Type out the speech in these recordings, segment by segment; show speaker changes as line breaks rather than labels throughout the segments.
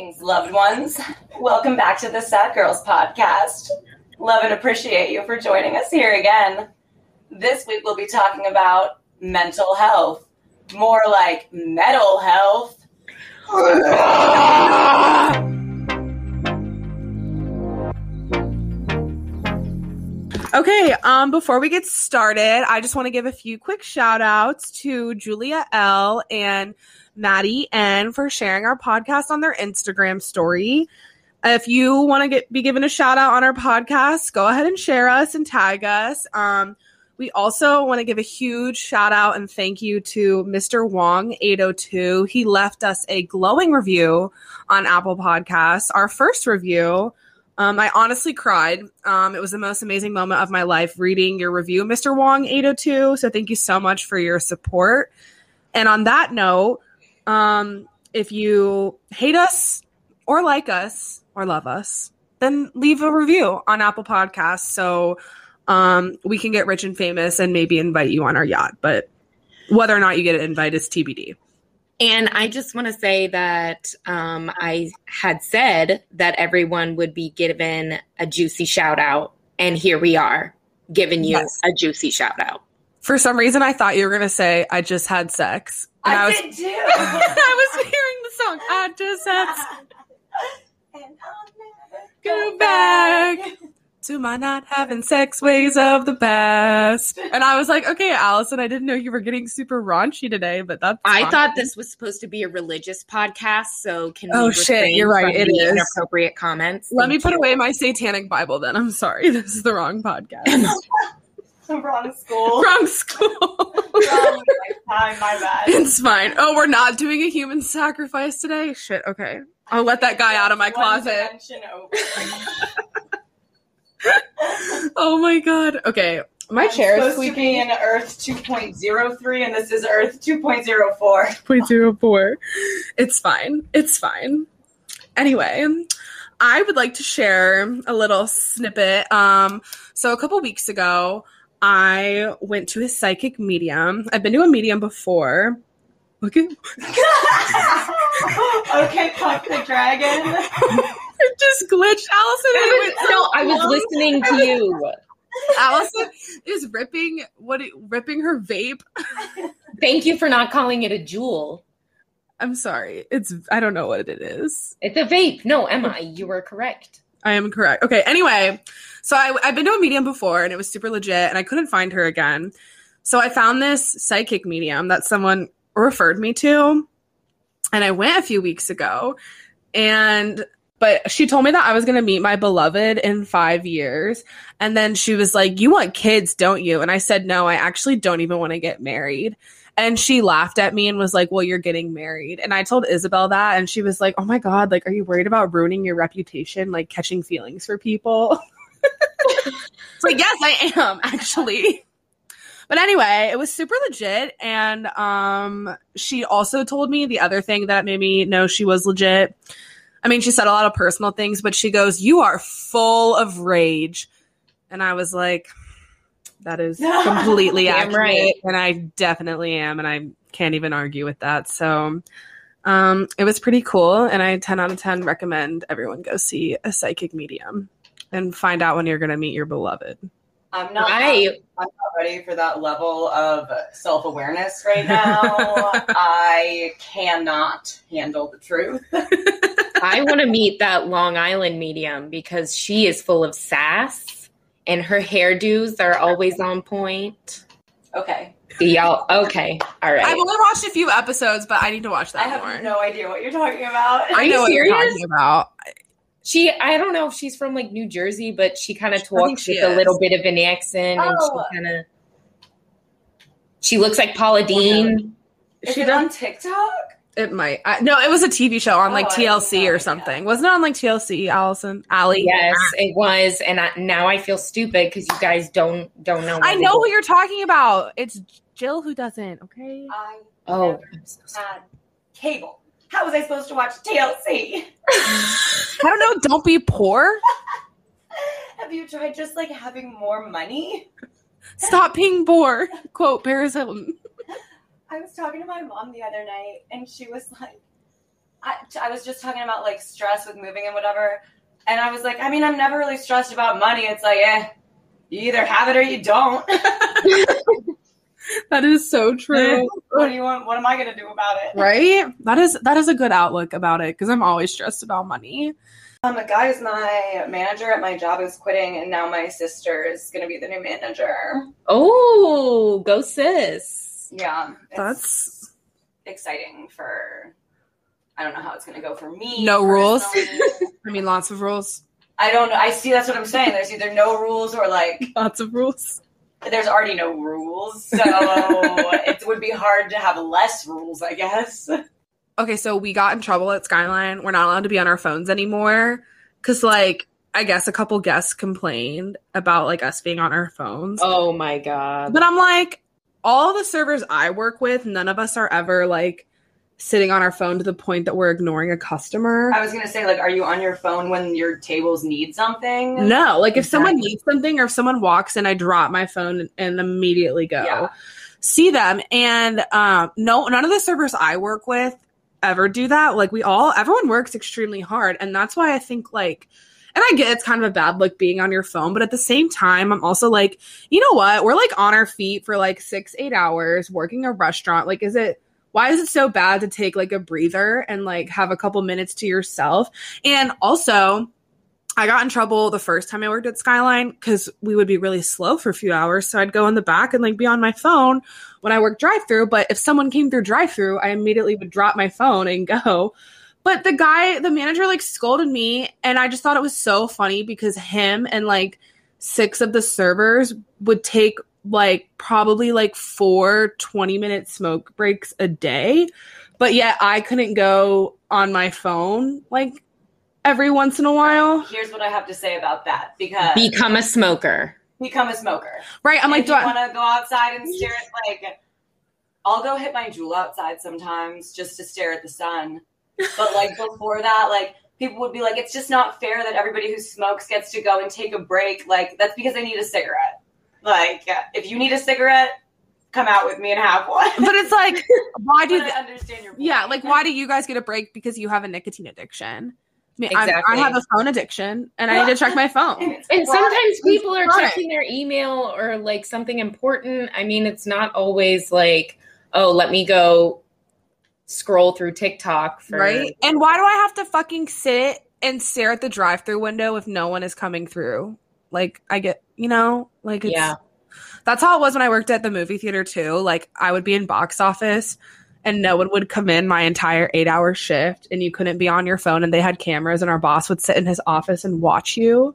Greetings, loved ones. Welcome back to the Sad Girls podcast. Love and appreciate you for joining us here again. This week we'll be talking about mental health, more like mental health.
Okay, um, before we get started, I just want to give a few quick shout outs to Julia L and Maddie and for sharing our podcast on their Instagram story. If you want to get be given a shout out on our podcast, go ahead and share us and tag us. Um, we also want to give a huge shout out and thank you to Mr. Wong 802. He left us a glowing review on Apple Podcasts, our first review. Um, I honestly cried. Um, it was the most amazing moment of my life reading your review, Mr. Wong 802. So thank you so much for your support. And on that note, um, if you hate us or like us or love us, then leave a review on Apple Podcasts so um, we can get rich and famous and maybe invite you on our yacht. But whether or not you get an invite is TBD.
And I just want to say that um, I had said that everyone would be given a juicy shout out. And here we are giving you yes. a juicy shout out.
For some reason, I thought you were going to say, I just had sex.
And I, I was, did too.
I was hearing the song, I just had sex. and I'll never go back to my not having sex ways of the past. And I was like, okay, Allison, I didn't know you were getting super raunchy today, but that's.
I fine. thought this was supposed to be a religious podcast, so can
oh shit, you're right, it is
inappropriate comments.
Let Thank me put you. away my satanic Bible. Then I'm sorry, this is the wrong podcast.
wrong school.
Wrong school.
wrong time, my bad.
It's fine. Oh, we're not doing a human sacrifice today. Shit. Okay, I'll let that guy out of my closet oh my god. Okay. My
I'm
chair is
supposed to be in Earth 2.03 and this is Earth 2.04.
0.04. It's fine. It's fine. Anyway, I would like to share a little snippet. Um, so a couple weeks ago, I went to a psychic medium. I've been to a medium before. Okay.
okay, fuck the dragon.
it just glitched. Allison,
was, no, I was listening to you.
Allison is ripping what ripping her vape.
Thank you for not calling it a Juul.
I'm sorry. It's I don't know what it is.
It's a vape. No, Emma, you were correct.
I am correct. Okay. Anyway, so I, I've been to a medium before, and it was super legit, and I couldn't find her again. So I found this psychic medium that someone referred me to, and I went a few weeks ago, and but she told me that I was going to meet my beloved in five years. And then she was like, You want kids, don't you? And I said, No, I actually don't even want to get married. And she laughed at me and was like, Well, you're getting married. And I told Isabel that. And she was like, Oh my God, like, are you worried about ruining your reputation, like catching feelings for people? like, Yes, I am, actually. But anyway, it was super legit. And um, she also told me the other thing that made me know she was legit I mean, she said a lot of personal things, but she goes, You are full of rage. And I was like, That is completely accurate. Right. And I definitely am. And I can't even argue with that. So um, it was pretty cool. And I 10 out of 10 recommend everyone go see a psychic medium and find out when you're going to meet your beloved.
I'm not. I, I'm not ready for that level of self awareness right now. I cannot handle the truth.
I want to meet that Long Island medium because she is full of sass and her hairdos are always on point.
Okay.
Y'all, okay. All right.
I've only watched a few episodes, but I need to watch that
I have
more.
no idea what you're talking about.
I know what you're talking about.
She, I don't know if she's from like New Jersey, but she kind of talks with is. a little bit of an accent, oh. and she oh. kind of, she looks like Paula Deen.
Is she on TikTok?
It might. I, no, it was a TV show on like oh, TLC or something. Wasn't it on like TLC, Allison? Allie?
Yes, it was. And I, now I feel stupid because you guys don't don't know.
I know who you're talking about. It's Jill who doesn't. Okay.
I oh so cable. How was I supposed to watch TLC?
I don't know. Don't be poor.
Have you tried just like having more money?
Stop being poor. Quote Paris Hilton.
I was talking to my mom the other night, and she was like, I, I was just talking about like stress with moving and whatever. And I was like, I mean, I'm never really stressed about money. It's like, eh, you either have it or you don't.
That is so true.
what do you want? What am I going to do about it?
right? That is that is a good outlook about it because I'm always stressed about money.
Um, a guy who's my manager at my job is quitting, and now my sister is going to be the new manager.
Oh, go sis.
Yeah, it's
That's
exciting for. I don't know how it's going to go for me.
No rules? I mean lots of rules.
I don't know. I see. That's what I'm saying. There's either no rules or like
Lots of rules.
there's already no rules, so it would be hard to have less rules, I guess.
Okay, so we got in trouble at Skyline. We're not allowed to be on our phones anymore cuz like I guess a couple guests complained about like us being on our phones.
Oh my god.
But I'm like, all the servers I work with, none of us are ever like sitting on our phone to the point that we're ignoring a customer.
I was gonna say, like, are you on your phone when your tables need something?
No, like if someone needs something or if someone walks in, I drop my phone and, and immediately go
Yeah.
see them. And um, no, none of the servers I work with ever do that. Like we all, everyone works extremely hard, and that's why I think like. And I get it's kind of a bad look being on your phone, but at the same time, I'm also like, you know what? We're like on our feet for like six, eight hours working a restaurant. Like, is it, why is it so bad to take like a breather and like have a couple minutes to yourself? And also, I got in trouble the first time I worked at Skyline because we would be really slow for a few hours. So I'd go in the back and like be on my phone when I worked drive through. But if someone came through drive through, I immediately would drop my phone and go. But the guy, the manager, like scolded me, and I just thought it was so funny because him and like six of the servers would take like probably like four 20 minute smoke breaks a day. But yet I couldn't go on my phone like every once in a while.
Here's what I have to say about that because
Become a smoker.
become a smoker.
Right. I'm like,
if
do
you
I,
want to go outside and stare at like, I'll go hit my Juul outside sometimes just to stare at the sun. But like before that, like people would be like, it's just not fair that everybody who smokes gets to go and take a break. Like that's because they need a cigarette. Like yeah, if you need a cigarette, come out with me and have one.
but it's like, why do
But
th-
understand your point.
yeah, like why do you guys get a break because you have a nicotine addiction? I mean, I'm-
Exactly.
I have a phone addiction and I need to check my phone.
And,
And sometimes people are checking their email or like something important. I mean, it's not always like, oh, let me go scroll through TikTok for
right? And why do I have to fucking sit and stare at the drive-through window if no one is coming through? Like I get, you know, like it's,
Yeah.
That's how it was when I worked at the movie theater too. Like I would be in box office and no one would come in my entire 8-hour shift and you couldn't be on your phone and they had cameras and our boss would sit in his office and watch you.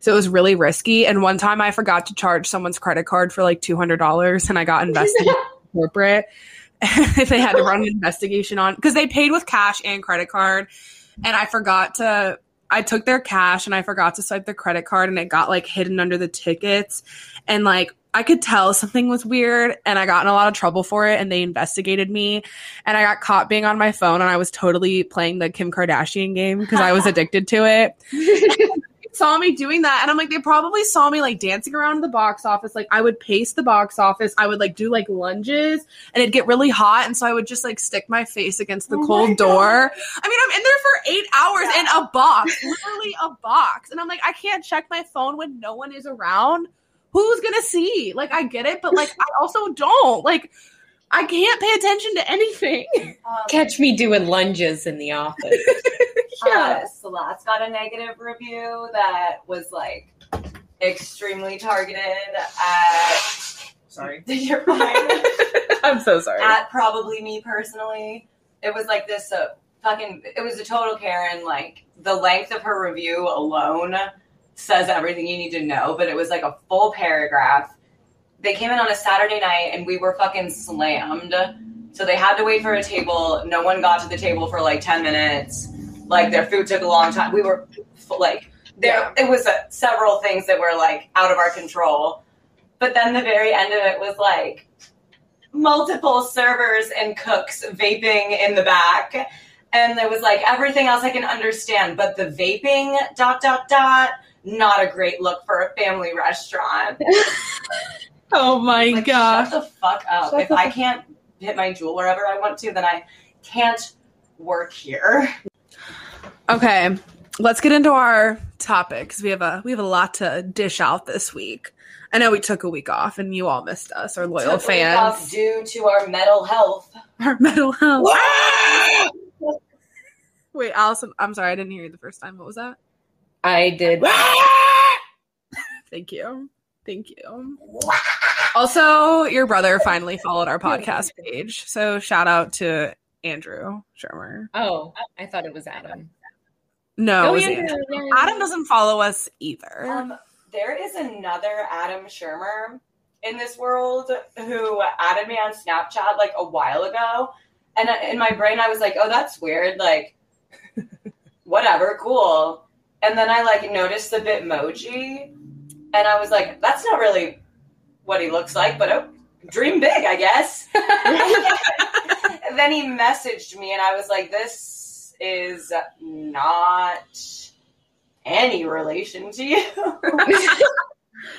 So it was really risky and one time I forgot to charge someone's credit card for like $200 and I got investigated corporate if they had to run an investigation on because they paid with cash and credit card. And i forgot to i took their cash and i forgot to swipe their credit card and it got like hidden under the tickets. And like i could tell something was weird and i got in a lot of trouble for it and they investigated me. And i got caught being on my phone and i was totally playing the kim kardashian game because i was addicted to it saw me doing that and I'm like they probably saw me like dancing around the box office. Like I would pace the box office. I would like do like lunges and it'd get really hot and so I would just like stick my face against the
Oh
cold door. I mean I'm in there for 8 hours
Yeah.
in a box literally a box and I'm like I can't check my phone when no one is around. Who's going to see? Like I get it but like I also don't. Like I can't pay attention to anything
Um,
Catch me doing lunges in the office.
uh, Celeste got a negative review that was like extremely targeted at. Sorry, you're fine.
I'm so sorry
at probably me personally. It was like this uh, fucking. It was a total Karen. Like the length of her review alone says everything you need to know. But it was like a full paragraph. They came in on a Saturday night and we were fucking slammed. So they had to wait for a table. No one got to the table for like ten minutes. Like their food took a long time. We were like there. It was uh, several things that were like out of our control. But then the very end of it was like multiple servers and cooks vaping in the back. And there was like everything else I can understand, but the vaping dot dot dot, not a great look for a family restaurant.
oh my
Like,
gosh
shut the fuck up.
Shut
if I
fuck-
can't hit my Juul wherever I want to, then I can't work here.
Okay, let's get into our topics. we have a we have a lot to dish out this week. I know we took a week off and you all missed us, our loyal
Took a week off
fans.
due to our mental health.
Our mental health. Wait, Allison, I'm sorry, I didn't hear you the first time. What was that?
I did.
Thank you. Thank you. Also, your brother finally followed our podcast page. So shout out to Andrew Shermer.
Oh, I thought it was Adam.
No, it
Oh,
was
yeah,
Andrew.
yeah, yeah.
Adam doesn't follow us either.
Um, there is another Adam Shermer in this world who added me on Snapchat like a while ago, and in my brain I was like, "Oh, that's weird." Like, whatever, cool. And then I like noticed the Bitmoji, and I was like, "That's not really what he looks like," but oh, dream big, I guess. then he messaged me, and I was like, "This is not." Any relation to you?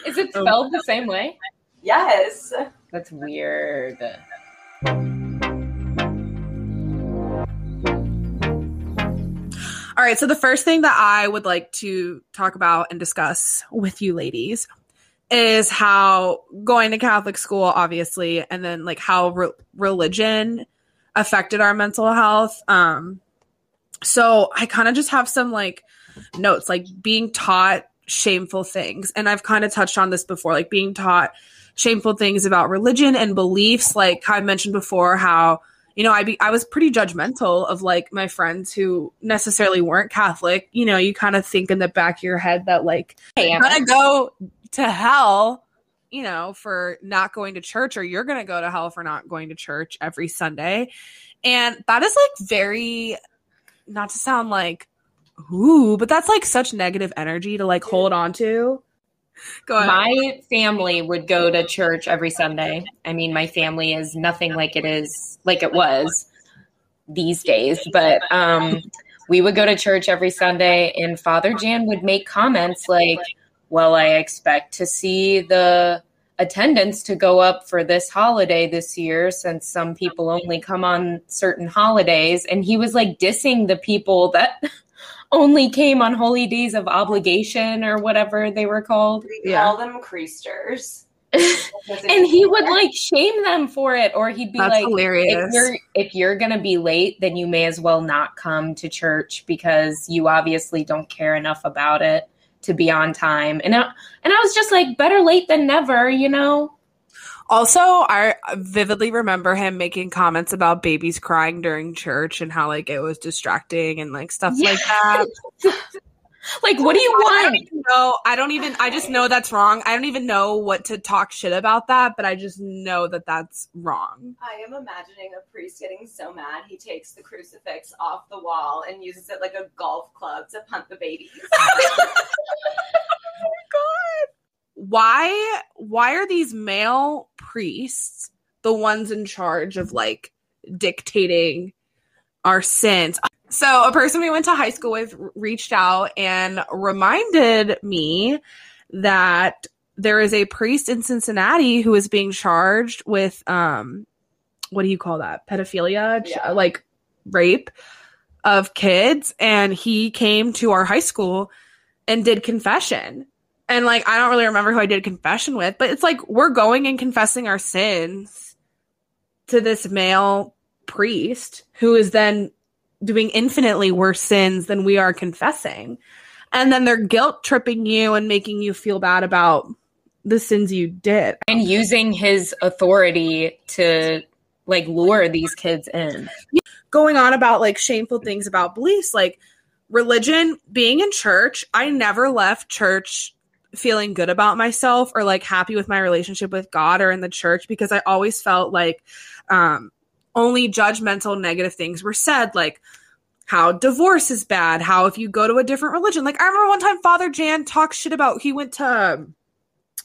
Is it spelled the same way?
Yes.
That's weird.
All right, so the first thing that I would like to talk about and discuss with you ladies is how going to Catholic school, obviously, and then like how re- religion affected our mental health. Um, so I kind of just have some like notes, like being taught shameful things, and I've kind of touched on this before, like being taught shameful things about religion and beliefs. Like I mentioned before, how you know, I be I was pretty judgmental of like my friends who necessarily weren't Catholic. You know, you kind of think in the back of your head that like
Hey,
I'm gonna go to hell, you know, for not going to church, or you're gonna go to hell for not going to church every Sunday. And that is like very not to sound like ooh, but that's like such negative energy to like hold on to.
My family would go to church every Sunday. I mean, my family is nothing like it is like it was these days, but um we would go to church every Sunday and Father Jan would make comments like, "Well, I expect to see the attendance to go up for this holiday this year since some people only come on certain holidays." And he was like dissing the people that only came on holy days of obligation or whatever they were called.
We
Yeah.
call them creasters.
and he would like shame them for it or he'd be
That's
like
hilarious.
if you're if you're gonna be late then you may as well not come to church because you obviously don't care enough about it to be on time and I, and I was just like better late than never you know
Also, I vividly remember him making comments about babies crying during church and how like it was distracting and like stuff like that.
like what do you want
even know. I don't even. I just know that's wrong. I don't even know what to talk shit about that, but I just know that that's wrong.
I am imagining a priest getting so mad he takes the crucifix off the wall and uses it like a golf club to punt the babies.
Oh Why? Why are these male priests the ones in charge of like dictating our sins? So, a person we went to high school with reached out and reminded me that there is a priest in Cincinnati who is being charged with um what do you call that? Pedophilia,
Yeah.
like rape of kids and he came to our high school and did confession. And like I don't really remember who I did confession with, but it's like we're going and confessing our sins to this male priest who is then doing infinitely worse sins than we are confessing. And then they're guilt tripping you and making you feel bad about the sins you did.
and using his authority to like lure these kids in
Going on about like shameful things about beliefs, like religion, being in church, I never left church feeling good about myself or like happy with my relationship with God or in the church because I always felt like um only judgmental negative things were said like how divorce is bad, how if you go to a different religion. Like I remember one time Father Jan talked shit about he went to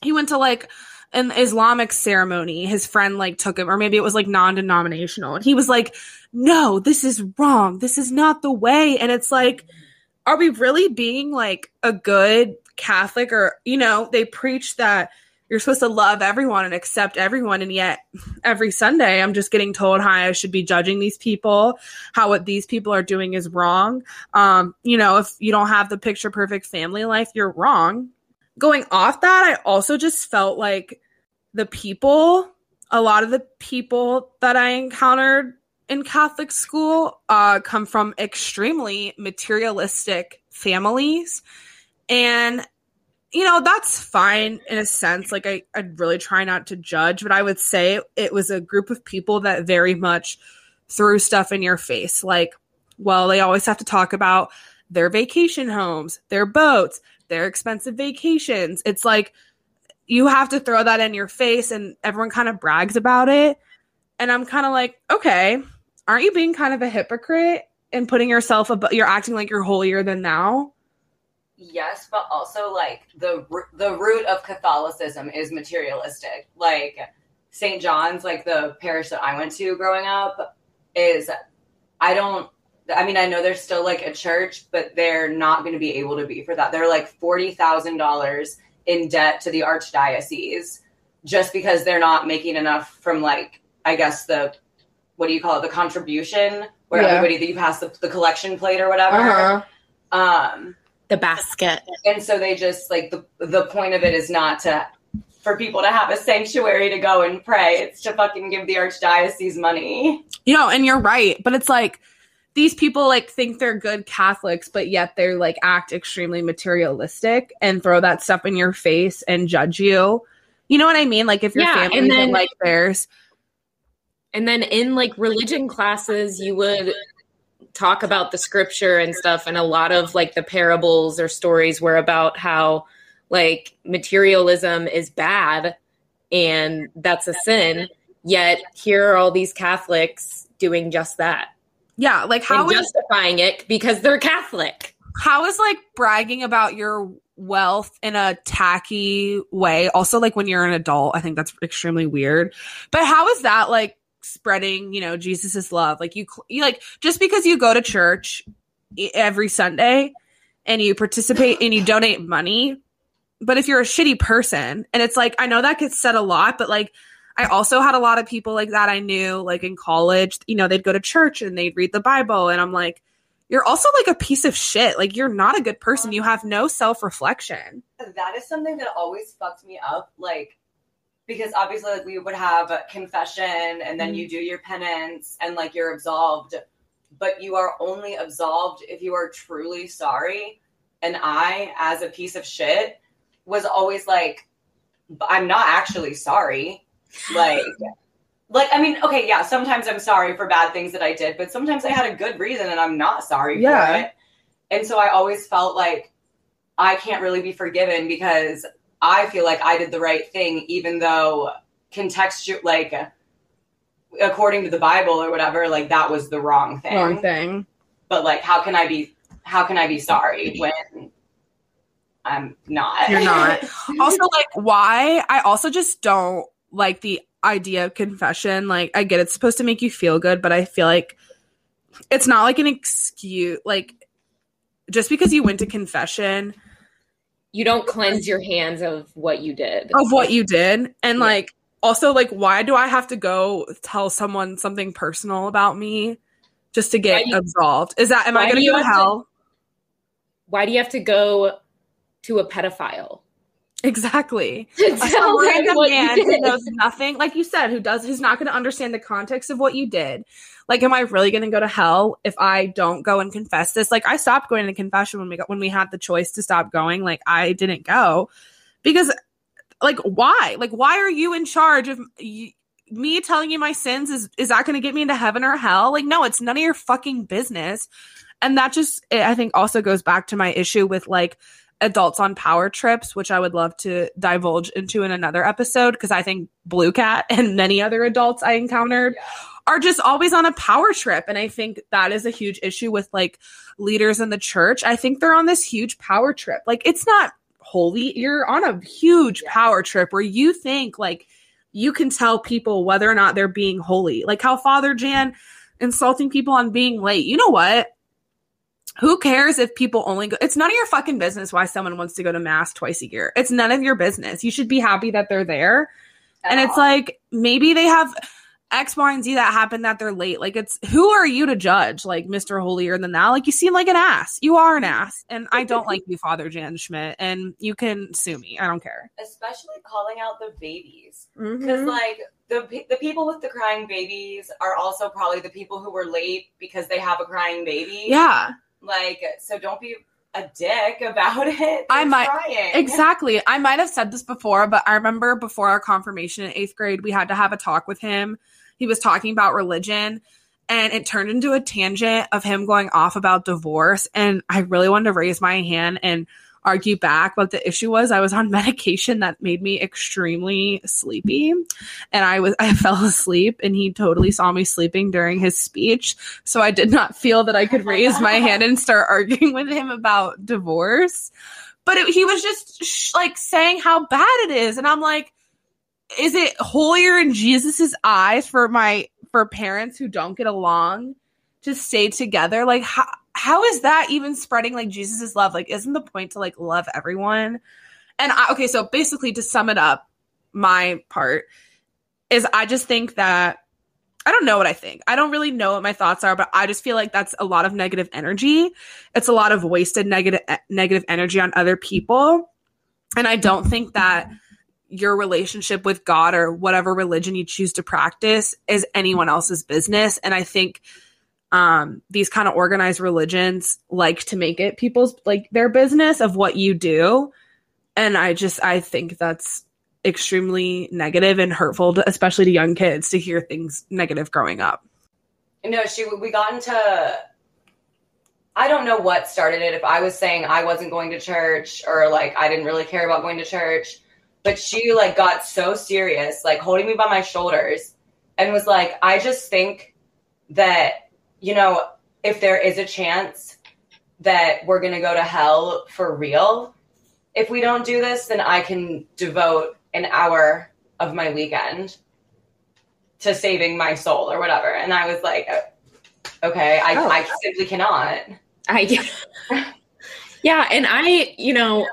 he went to like an Islamic ceremony. His friend like took him or maybe it was like non-denominational and he was like, "No, this is wrong. This is not the way." And it's like are we really being like a good Catholic or you know, they preach that you're supposed to love everyone and accept everyone and yet every sunday i'm just getting told how i should be judging these people. How what these people are doing is wrong. Um you know if you don't have the picture perfect family life you're wrong. Going off that i also just felt like the people a lot of the people that i encountered in catholic school uh come from extremely materialistic families and you know, that's fine in a sense. Like I, I really try not to judge, but I would say it was a group of people that very much threw stuff in your face. Like, well, they always have to talk about their vacation homes, their boats, their expensive vacations. It's like you have to throw that in your face and everyone kind of brags about it. And I'm kind of like, okay, aren't you being kind of a hypocrite and putting yourself above, you're acting like you're holier than now?
Yes, but also like the the root of Catholicism is materialistic. Like St. John's, like the parish that I went to growing up, is I don't. I mean, I know there's still like a church, but they're not going to be able to be for that. They're like forty thousand dollars in debt to the archdiocese just because they're not making enough from like I guess the what do you call it the contribution where yeah. everybody that you pass the, the collection plate or whatever. Uh-huh. Um,
the basket.
And so they just like the the point of it is not to for people to have a sanctuary to go and pray. It's to fucking give the archdiocese money.
You know, and you're right, but it's like these people like think they're good Catholics, but yet they're like act extremely materialistic and throw that stuff in your face and judge you. You know what I mean? Like if your yeah, family isn't like theirs.
And then in like religion classes, you would talk about the scripture and stuff and a lot of like the parables or stories were about how like materialism is bad and that's a sin yet here are all these catholics doing just that.
Yeah like how
is, justifying it because they're catholic.
How is like bragging about your wealth in a tacky way? Also like when you're an adult i think that's extremely weird. But how is that like spreading, you know, Jesus's love. Like you, you like just because you go to church every Sunday and you participate and you donate money, but if you're a shitty person, and it's like I know that gets said a lot, but like I also had a lot of people like that I knew like in college, you know, they'd go to church and they'd read the Bible and I'm like you're also like a piece of shit. Like you're not a good person. You have no self-reflection.
That is something that always fucked me up. Like because obviously like we would have confession and then mm-hmm. you do your penance and like you're absolved but you are only absolved if you are truly sorry and i as a piece of shit was always like i'm not actually sorry like like i mean okay yeah sometimes i'm sorry for bad things that i did but sometimes i had a good reason and i'm not sorry yeah. for it and so i always felt like i can't really be forgiven because I feel like I did the right thing, even though contextual, like according to the Bible or whatever, like that was the wrong thing.
Wrong thing.
But like, how can I be? How can I be sorry when I'm not?
You're not. also, like, why? I also just don't like the idea of confession. Like, I get it's supposed to make you feel good, but I feel like it's not like an excuse. Like, just because you went to confession
you don't cleanse your hands of what you did.
Of what you did. And yeah. like also like why do i have to go tell someone something personal about me just to get you, absolved? Is that am i gonna go to hell to,
why do you have to go to a pedophile?
Exactly. A random man who knows nothing like you said who does who's not going to understand the context of what you did like, am I really going to go to hell if I don't go and confess this? Like, I stopped going to confession when we got when we had the choice to stop going. Like, I didn't go because, like, why? Like, why are you in charge of me telling you my sins? Is is that going to get me into heaven or hell? Like, no, it's none of your fucking business. And that just, I think, also goes back to my issue with like adults on power trips, which I would love to divulge into in another episode because I think Blue Cat and many other adults I encountered yeah are just always on a power trip. And I think that is a huge issue with like leaders in the church. I think they're on this huge power trip. Like it's not holy. You're on a huge yeah. power trip where you think like you can tell people whether or not they're being holy. Like how Father Jan insulting people on being late. You know what? who cares if people only go it's none of your fucking business why someone wants to go to mass twice a year it's none of your business you should be happy that they're there and it's like maybe they have X, Y, and Z that happened that they're late. Like it's who are you to judge? Like Mr. Holier than thou. Like you seem like an ass. You are an ass. And I don't like you, Father Jan Schmidt. And you can sue me. I don't care.
especially calling out the babies because
Mhm.
like the the people with the crying babies are also probably the people who were late because they have a crying baby.
Yeah,
Like so, don't be a dick about it.
I might-
crying.
exactly. I might have said this before, but I remember before our confirmation in eighth grade, we had to have a talk with him. He was talking about religion. And it turned into a tangent of him going off about divorce. And I really wanted to raise my hand and argue back. But the issue was I was on medication that made me extremely sleepy. And I was I fell asleep and he totally saw me sleeping during his speech. So I did not feel that I could raise my hand and start arguing with him about divorce. But it, he was just sh- like saying how bad it is. And I'm like, is it holier in Jesus's eyes for my for parents who don't get along to stay together? Like how how is that even spreading like Jesus's love? Like isn't the point to like love everyone? And I, okay, so basically to sum it up, my part is I just think that I don't know what I think. I don't really know what my thoughts are, but I just feel like that's a lot of negative energy. It's a lot of wasted negative eh, negative energy on other people. And I don't think that your relationship with God or whatever religion you choose to practice is anyone else's business. And I think um, these kind of organized religions like to make it people's like their business of what you do. And I just I think that's extremely negative and hurtful, to, especially to young kids, to hear things negative growing up.
No, she. We got into. I don't know what started it. If I was saying I wasn't going to church or like I didn't really care about going to church, but she like got so serious, like holding me by my shoulders, and was like, "I just think that you know if there is a chance that we're gonna go to hell for real, if we don't do this, then I can devote an hour of my weekend to saving my soul or whatever. And I was like, okay, I,
Oh.
I simply cannot.
I yeah, and I, you know,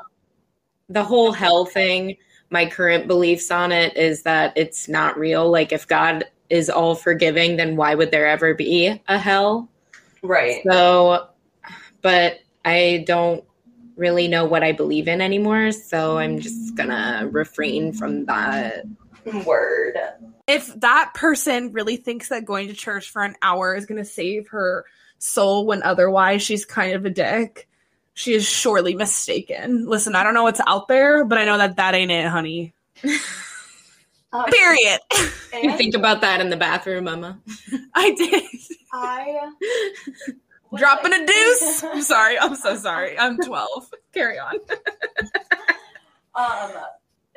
the whole hell thing, my current beliefs on it is that it's not real. Like if God is all forgiving, then why would there ever be a hell?
Right.
So but I don't really know what I believe in anymore, so I'm just gonna refrain from that.
Word.
if that person really thinks that going to church for an hour is going to save her soul when otherwise she's kind of a dick, she is surely mistaken. Listen, I don't know what's out there, but I know that that ain't it, honey.
Um,
Period.
You think about that in the bathroom, Emma.
I did.
I
Dropping a deuce. I'm sorry. I'm so sorry. I'm 12. Carry on.
Um.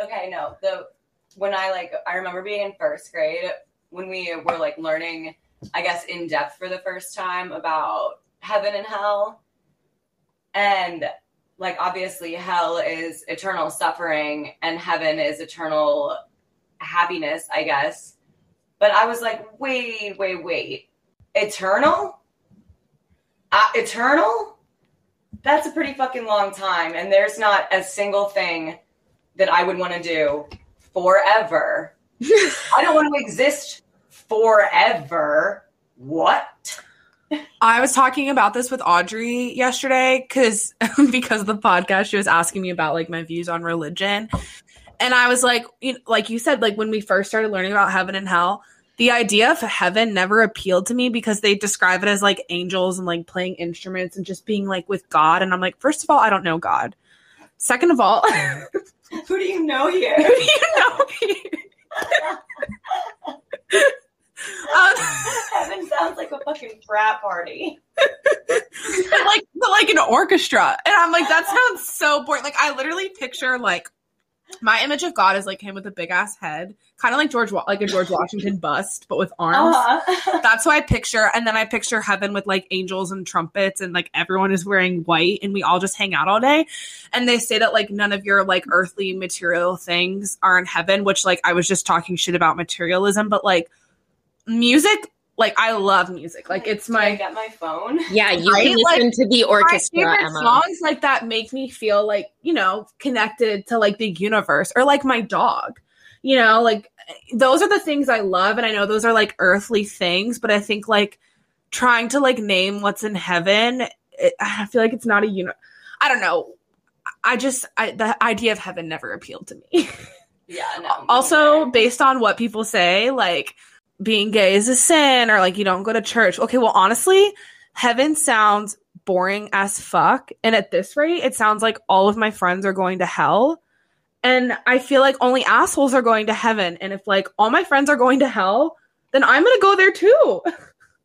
Okay. No. The when I like I remember being in first grade when we were like learning, I guess in depth for the first time about heaven and hell, and like obviously hell is eternal suffering and heaven is eternal happiness, I guess. But I was like, wait, wait, wait, eternal, uh, eternal. That's a pretty fucking long time, and there's not a single thing that I would want to do forever. I don't want to exist forever. What?
I was talking about this with Audrey yesterday because because of the podcast she was asking me about like my views on religion. And I was like, you know, like you said, like when we first started learning about heaven and hell, the idea of heaven never appealed to me because they describe it as like angels and like playing instruments and just being like with God. And I'm like, first of all, I don't know God. Second of all, who
do you know here?
Who do you know? um,
Heaven sounds like a fucking frat party.
like like an orchestra. And i'm like that sounds so boring. Like i literally picture like my image of god is like him with a big ass head kind of like george like a george washington bust but with arms.
Uh-huh.
that's what i picture. And then i picture heaven with like angels and trumpets and like everyone is wearing white and we all just hang out all day. And they say that like none of your like earthly material things are in heaven which like i was just talking shit about materialism but like music Like I love music. Like it's
Did I
my
get my phone.
Yeah, you
Right?
can listen to the
my
orchestra,
favorite
Emma.
songs like that make me feel like you know connected to like the universe or like my dog you know like those are the things i love and i know those are like earthly things but i think like trying to like name what's in heaven it, i feel like it's not a uni i don't know i just I, the idea of heaven never appealed to me
Yeah. No.
also
neither.
based on what people say like being gay is a sin or like you don't go to church. Okay well honestly heaven sounds boring as fuck. And at this rate it sounds like all of my friends are going to hell. And i feel like only assholes are going to heaven. And if like all my friends are going to hell then i'm gonna go there too.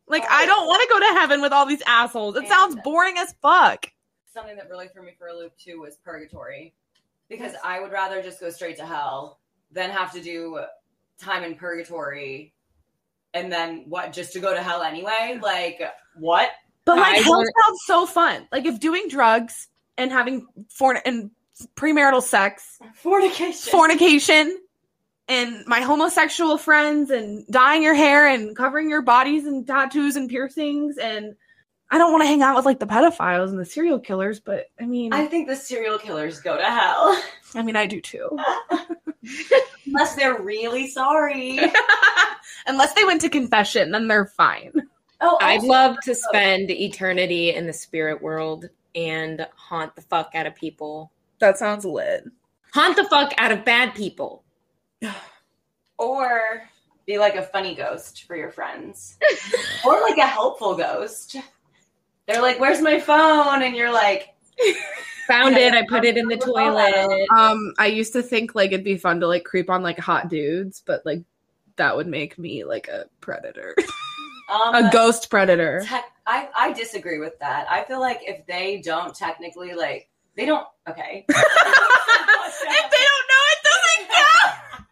Like i don't want to go to heaven with all these assholes. It sounds boring as fuck.
Something that really threw me for a loop too was purgatory, because I would rather just go straight to hell than have to do time in purgatory, and then what? Just to go to hell anyway? Like what?
But like
I
hell sounds so fun. Like if doing drugs and having forn and premarital sex,
Fornication.
fornication, and my homosexual friends and dyeing your hair and covering your bodies and tattoos and piercings and I don't want to hang out with like the pedophiles and the serial killers, but I mean,
I, think the serial killers go to hell
mean, I do too.
unless they're really sorry.
Unless they went to confession, then they're fine.
Oh,
I'd love to spend eternity in the spirit world and haunt the fuck out of people.
That sounds lit.
Haunt the fuck out of bad people.
or be like a funny ghost for your friends, or like a helpful ghost. They're like, "Where's my phone?" And you're like,
Found it. I put it in the toilet.
Um, I used to think like it'd be fun to like creep on like hot dudes, but like that would make me like a predator,
um,
a ghost predator.
tech- I I disagree with that. I feel like if they don't technically like, they don't. Okay.
if they don't know, it doesn't count.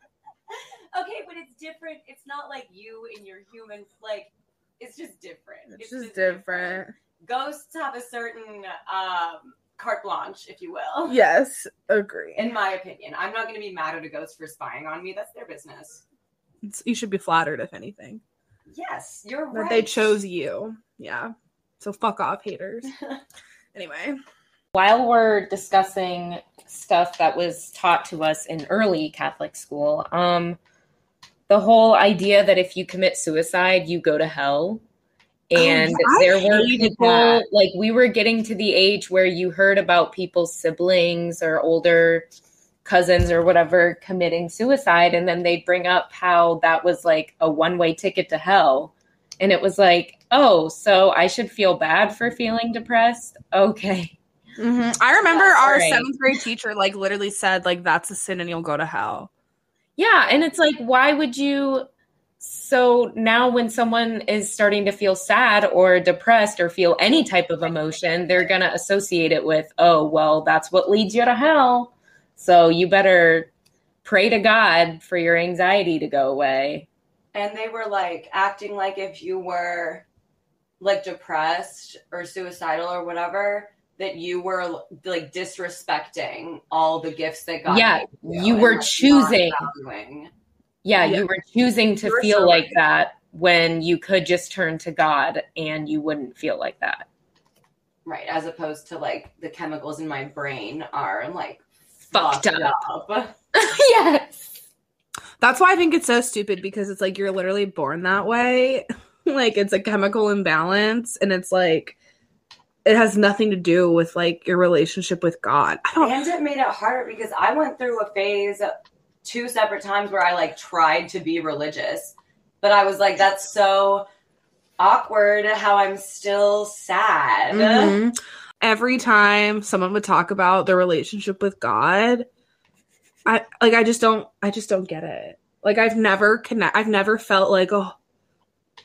okay, but it's different. It's not like you and your human like. It's just different.
It's just different.
Ghosts have a certain um, carte blanche, if you will.
Yes, agree.
In my opinion, I'm not going to be mad at a ghost for spying on me. That's their business.
It's- you should be flattered, if anything,
Yes, you're
that
right.
they chose you. Yeah. So fuck off, haters. anyway,
While we're discussing stuff that was taught to us in early Catholic school, um, the whole idea that if you commit suicide, you go to hell. And
Oh,
there were people
that.
like we were getting to the age where you heard about people's siblings or older cousins or whatever committing suicide, and then they'd bring up how that was like a one way ticket to hell. And it was like, oh, so I should feel bad for feeling depressed? Okay.
Mhm. I remember our
right.
seventh grade teacher like literally said like that's a sin and you'll go to hell.
Yeah, and it's like, why would you? So now, when someone is starting to feel sad or depressed or feel any type of emotion, they're going to associate it with, oh, well, that's what leads you to hell. So you better pray to God for your anxiety to go away.
and they were like acting like if you were like depressed or suicidal or whatever, that you were like disrespecting all the gifts that God
Yeah,
gave
you
and,
were choosing.
Valuing.
Yeah,
Yeah.
you were choosing to
You were
feel
so
like
right.
that when you could just turn to God and you wouldn't feel like that.
Right, as opposed to like the chemicals in my brain are like
Fucked
fucked
up.
up.
yes.
That's why I think it's so stupid because it's like you're literally born that way. like it's a chemical imbalance and it's like it has nothing to do with like your relationship with God. I don't
And it made it harder because I went through a phase two separate times where I like tried to be religious, but I was like, that's so awkward how I'm still sad.
Mhm. Every time someone would talk about their relationship with God, I like I just don't I just don't get it. Like I've never connect I've never felt like, oh,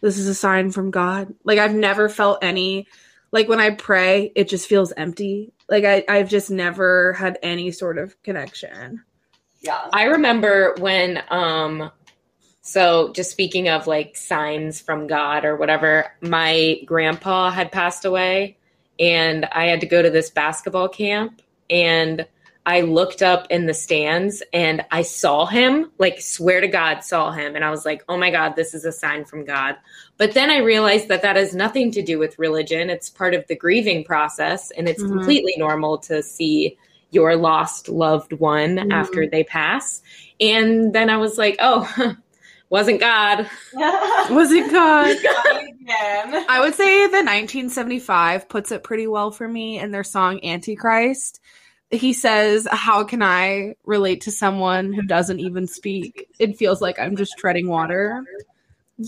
this is a sign from God. Like I've never felt any like when I pray, it just feels empty. Like I, I've just never had any sort of connection.
Yeah.
I remember when um so just speaking of like signs from God or whatever, my grandpa had passed away and I had to go to this basketball camp and I looked up in the stands and I saw him, like, swear to God, saw him. And I was like, oh my God, this is a sign from God. But then I realized that that has nothing to do with religion. It's part of the grieving process. And it's
Mhm.
completely normal to see your lost loved one
Mhm.
after they pass. And then I was like, oh, wasn't God.
wasn't God?
Again.
I would say the 1975 puts it pretty well for me in their song Antichrist. He says, How can I relate to someone who doesn't even speak? It feels like I'm just treading water.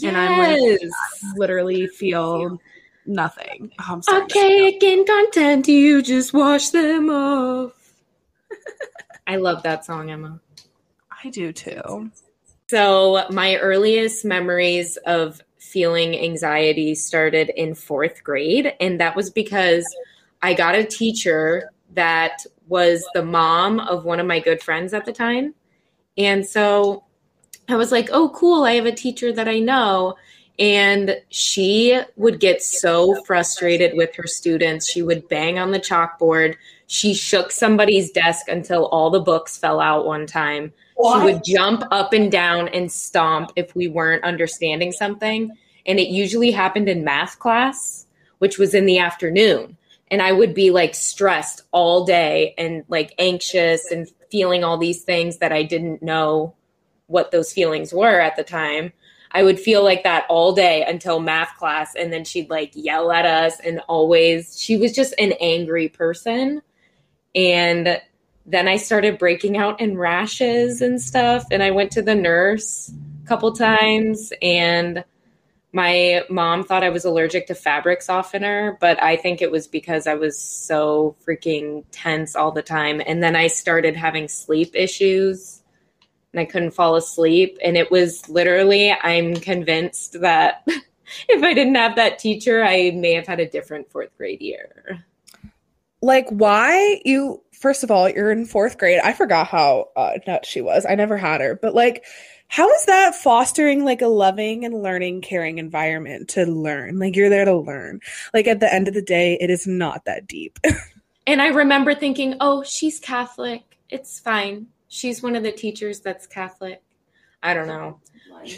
And I'm like-
Yes.
Literally feel nothing. Oh, I'm sorry.
Archaic in content, you just wash them off. I love that song, Emma.
I do too.
So, my earliest memories of feeling anxiety started in fourth grade. And that was because I got a teacher that was the mom of one of my good friends at the time. And so I was like, oh, cool. I have a teacher that I know. And she would get so frustrated with her students. She would bang on the chalkboard. She shook somebody's desk until all the books fell out one time. She would jump up and down and stomp if we weren't understanding something. And it usually happened in math class, which was in the afternoon. And I would be like stressed all day and like anxious and feeling all these things that I didn't know what those feelings were at the time. I would feel like that all day until math class. And then she'd like yell at us and always, she was just an angry person. And then I started breaking out in rashes and stuff. And I went to the nurse a couple times, and my mom thought I was allergic to fabric softener, but I think it was because I was so freaking tense all the time. And then I started having sleep issues and I couldn't fall asleep. And it was literally, I'm convinced that if I didn't have that teacher, I may have had a different fourth grade year.
Like, why you, first of all, you're in fourth grade. I forgot how uh, nuts she was. I never had her. But, like, how is that fostering like a loving and learning, caring environment to learn? Like, you're there to learn. Like, at the end of the day, it is not that deep.
And I remember thinking, oh, she's Catholic. It's fine. She's one of the teachers that's Catholic. I don't know.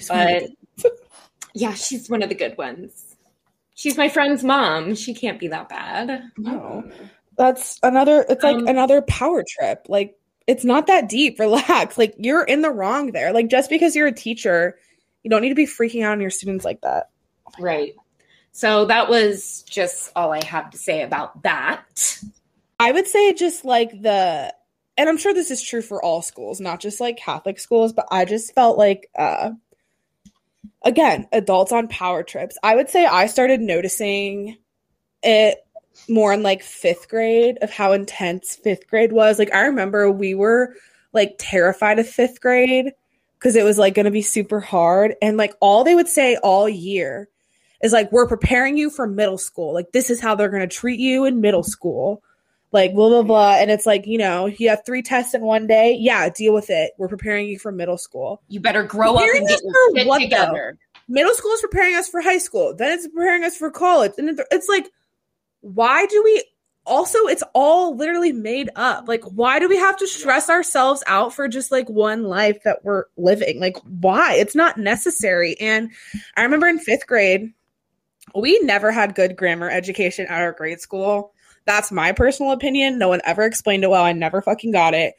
But yeah, she's one of the good ones. She's my friend's mom. She can't be that bad.
no. That's another, it's like
Um,
another power trip. Like, it's not that deep. Relax. Like, you're in the wrong there. Like, just because you're a teacher, you don't need to be freaking out on your students like that.
Right. So that was just all I have to say about that.
I would say just like the and I'm sure this is true for all schools, not just like Catholic schools, but I just felt like uh again, adults on power trips. I would say I started noticing it more in like 5th grade of how intense 5th grade was. Like I remember we were like terrified of 5th grade because it was like going to be super hard. And like all they would say all year is like we're preparing you for middle school. Like this is how they're going to treat you in middle school. Like blah blah blah. And it's like you know you have three tests in one day. Yeah deal with it. We're preparing you for middle school.
You better grow up and get your shit
what, though? middle school is preparing us for high school. Then it's preparing us for college. And it's like why do we also it's all literally made up. Like why do we have to stress ourselves out for just like one life that we're living? Like why? It's not necessary. And i remember in fifth grade we never had good grammar education at our grade school. That's my personal opinion. No one ever explained it well. I never fucking got it.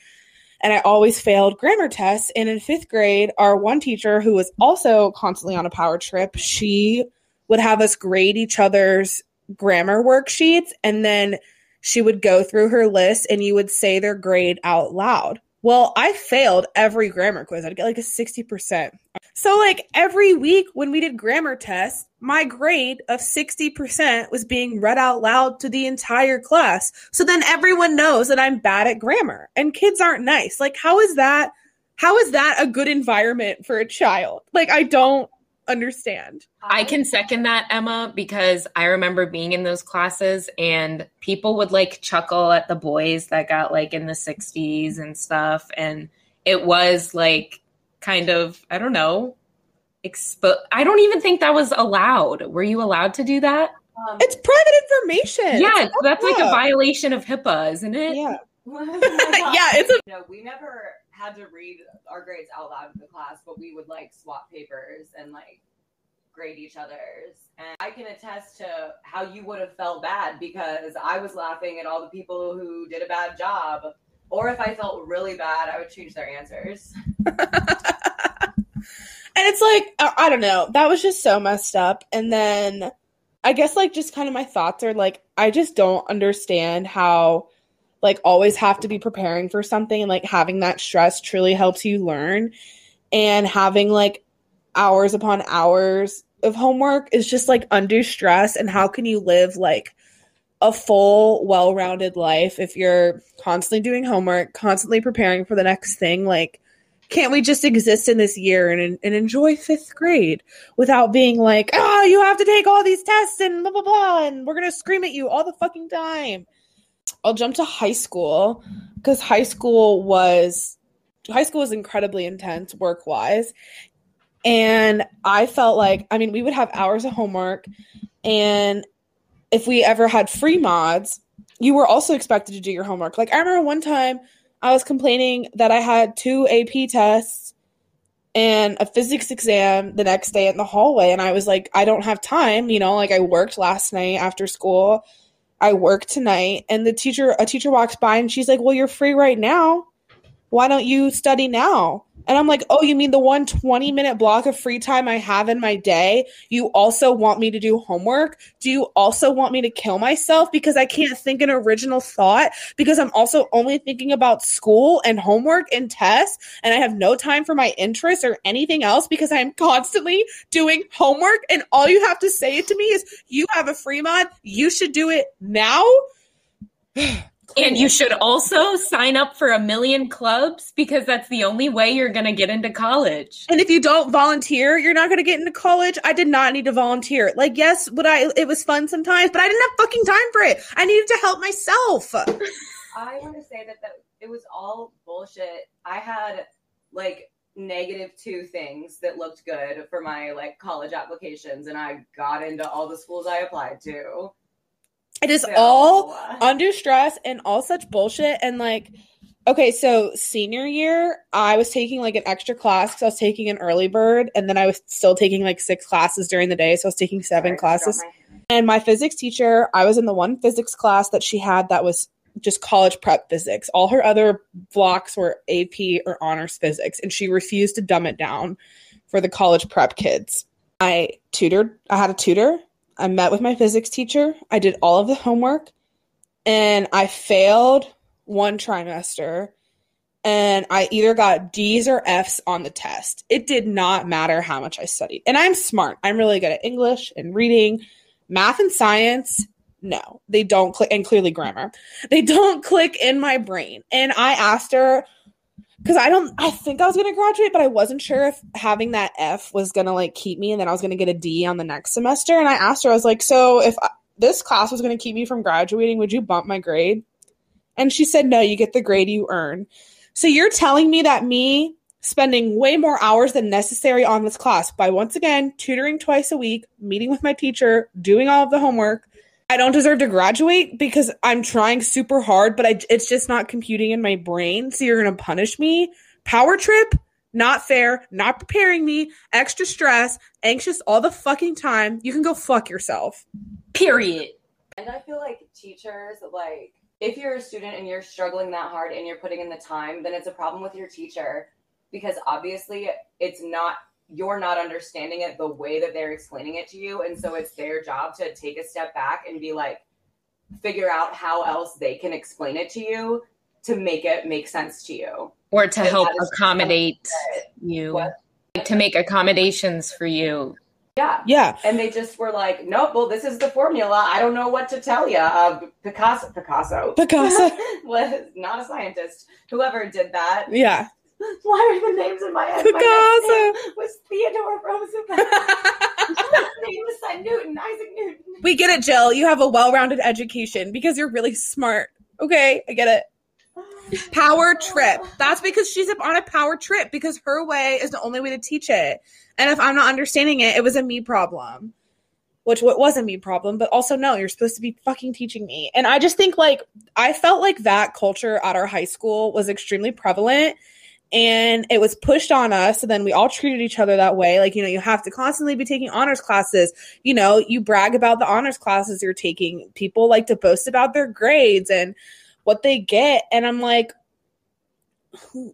And I always failed grammar tests. And in fifth grade, our one teacher, who was also constantly on a power trip, she would have us grade each other's grammar worksheets. And then she would go through her list and you would say their grade out loud. Well, I failed every grammar quiz. I'd get like a 60%. So, like every week when we did grammar tests, my grade of 60% was being read out loud to the entire class. So then everyone knows that I'm bad at grammar and kids aren't nice. Like, how is that? How is that a good environment for a child? Like, I don't understand.
I can second that, Emma, because I remember being in those classes and people would like chuckle at the boys that got like in the 60s and stuff. And it was like kind of, I don't know, expo- I don't even think that was allowed. Were you allowed to do that?
Um,
It's private information.
yeah,
It's
that's like a violation of HIPAA, isn't it?
Yeah. yeah, it's a
You know, we never had to read our grades out loud in the class, but we would like swap papers and like grade each other's. And I can attest to how you would have felt bad because I was laughing at all the people who did a bad job. Or if I felt really bad, I would change their answers.
and it's like I, I don't know that was just so messed up and then i guess like just kind of my thoughts are like i just don't understand how like always have to be preparing for something and like having that stress truly helps you learn and having like hours upon hours of homework is just like undue stress and how can you live like a full well-rounded life if you're constantly doing homework constantly preparing for the next thing like can't we just exist in this year and, and enjoy fifth grade without being like, oh, you have to take all these tests and blah, blah, blah, and we're going to scream at you all the fucking time? I'll jump to high school because high school was high school was incredibly intense work wise and i felt like i mean we would have hours of homework and if we ever had free mods you were also expected to do your homework like i remember one time I was complaining that I had two AP tests and a physics exam the next day in the hallway. And I was like, I don't have time. You know, like I worked last night after school. I work tonight. And the teacher, a teacher walks by and she's like, Well, you're free right now. Why don't you study now? And I'm like, oh, you mean the one 20 minute block of free time I have in my day? You also want me to do homework? Do you also want me to kill myself because I can't think an original thought? Because I'm also only thinking about school and homework and tests, and I have no time for my interests or anything else because I'm constantly doing homework. And all you have to say to me is, you have a free mod, you should do it now.
And you should also sign up for a million clubs because that's the only way you're going to get into college.
And if you don't volunteer, you're not going to get into college. I did not need to volunteer. Like, yes, would I? It was fun sometimes, but I didn't have fucking time for it. I needed to help myself.
I want to say that, that it was all bullshit. I had like negative two things that looked good for my like college applications, and I got into all the schools I applied to.
It is
So,
all under stress and all such bullshit. And like, okay, so senior year, I was taking like an extra class because I was taking an early bird, and then I was still taking like six classes during the day. So I was taking seven
sorry,
classes.
my.
And my physics teacher, I was in the one physics class that she had that was just college prep physics. All her other blocks were AP or honors physics, and she refused to dumb it down for the college prep kids. I tutored, I had a tutor. I met with my physics teacher. I did all of the homework, and I failed one trimester. And I either got D's or F's on the test. It did not matter how much I studied. And I'm smart. I'm really good at English and reading math and science no they don't click and clearly grammar they don't click in my brain and i asked her because i don't i think i was going to graduate but i wasn't sure if having that f was going to like keep me and then i was going to get a d on the next semester and i asked her i was like so if I, this class was going to keep me from graduating would you bump my grade and she said no you get the grade you earn so you're telling me that me spending way more hours than necessary on this class by once again tutoring twice a week, meeting with my teacher, doing all of the homework. I don't deserve to graduate because I'm trying super hard, but I, it's just not computing in my brain. So you're going to punish me? Power trip? Not fair, not preparing me, extra stress, anxious all the fucking time. You can go fuck yourself.
Period.
And I feel like teachers, like, if you're a student and you're struggling that hard and you're putting in the time, then it's a problem with your teacher because obviously it's not, you're not understanding it the way that they're explaining it to you. And so it's their job to take a step back and be like, figure out how else they can explain it to you to make it make sense to you.
Or to
But
help accommodate you,
What?
To make accommodations for you.
Yeah.
Yeah.
And they just were like, nope, well, this is the formula. I don't know what to tell you. Uh, Picasso, Picasso
Picasso.
was not a scientist. Whoever did that.
Yeah.
Why are the names in my head? My name was Theodore Roosevelt. was Isaac Newton. Isaac Newton.
we get it, Jill. You have a well rounded education because you're really smart. Okay, I get it. Power trip. That's because she's on a power trip because her way is the only way to teach it. And if I'm not understanding it, it was a me problem. which what was a me problem, but also no, you're supposed to be fucking teaching me. And I just think like I felt like that culture at our high school was extremely prevalent and it was pushed on us. And then we all treated each other that way. Like you know you have to constantly be taking honors classes. You know you brag about the honors classes you're taking. People like to boast about their grades and what they get. And i'm like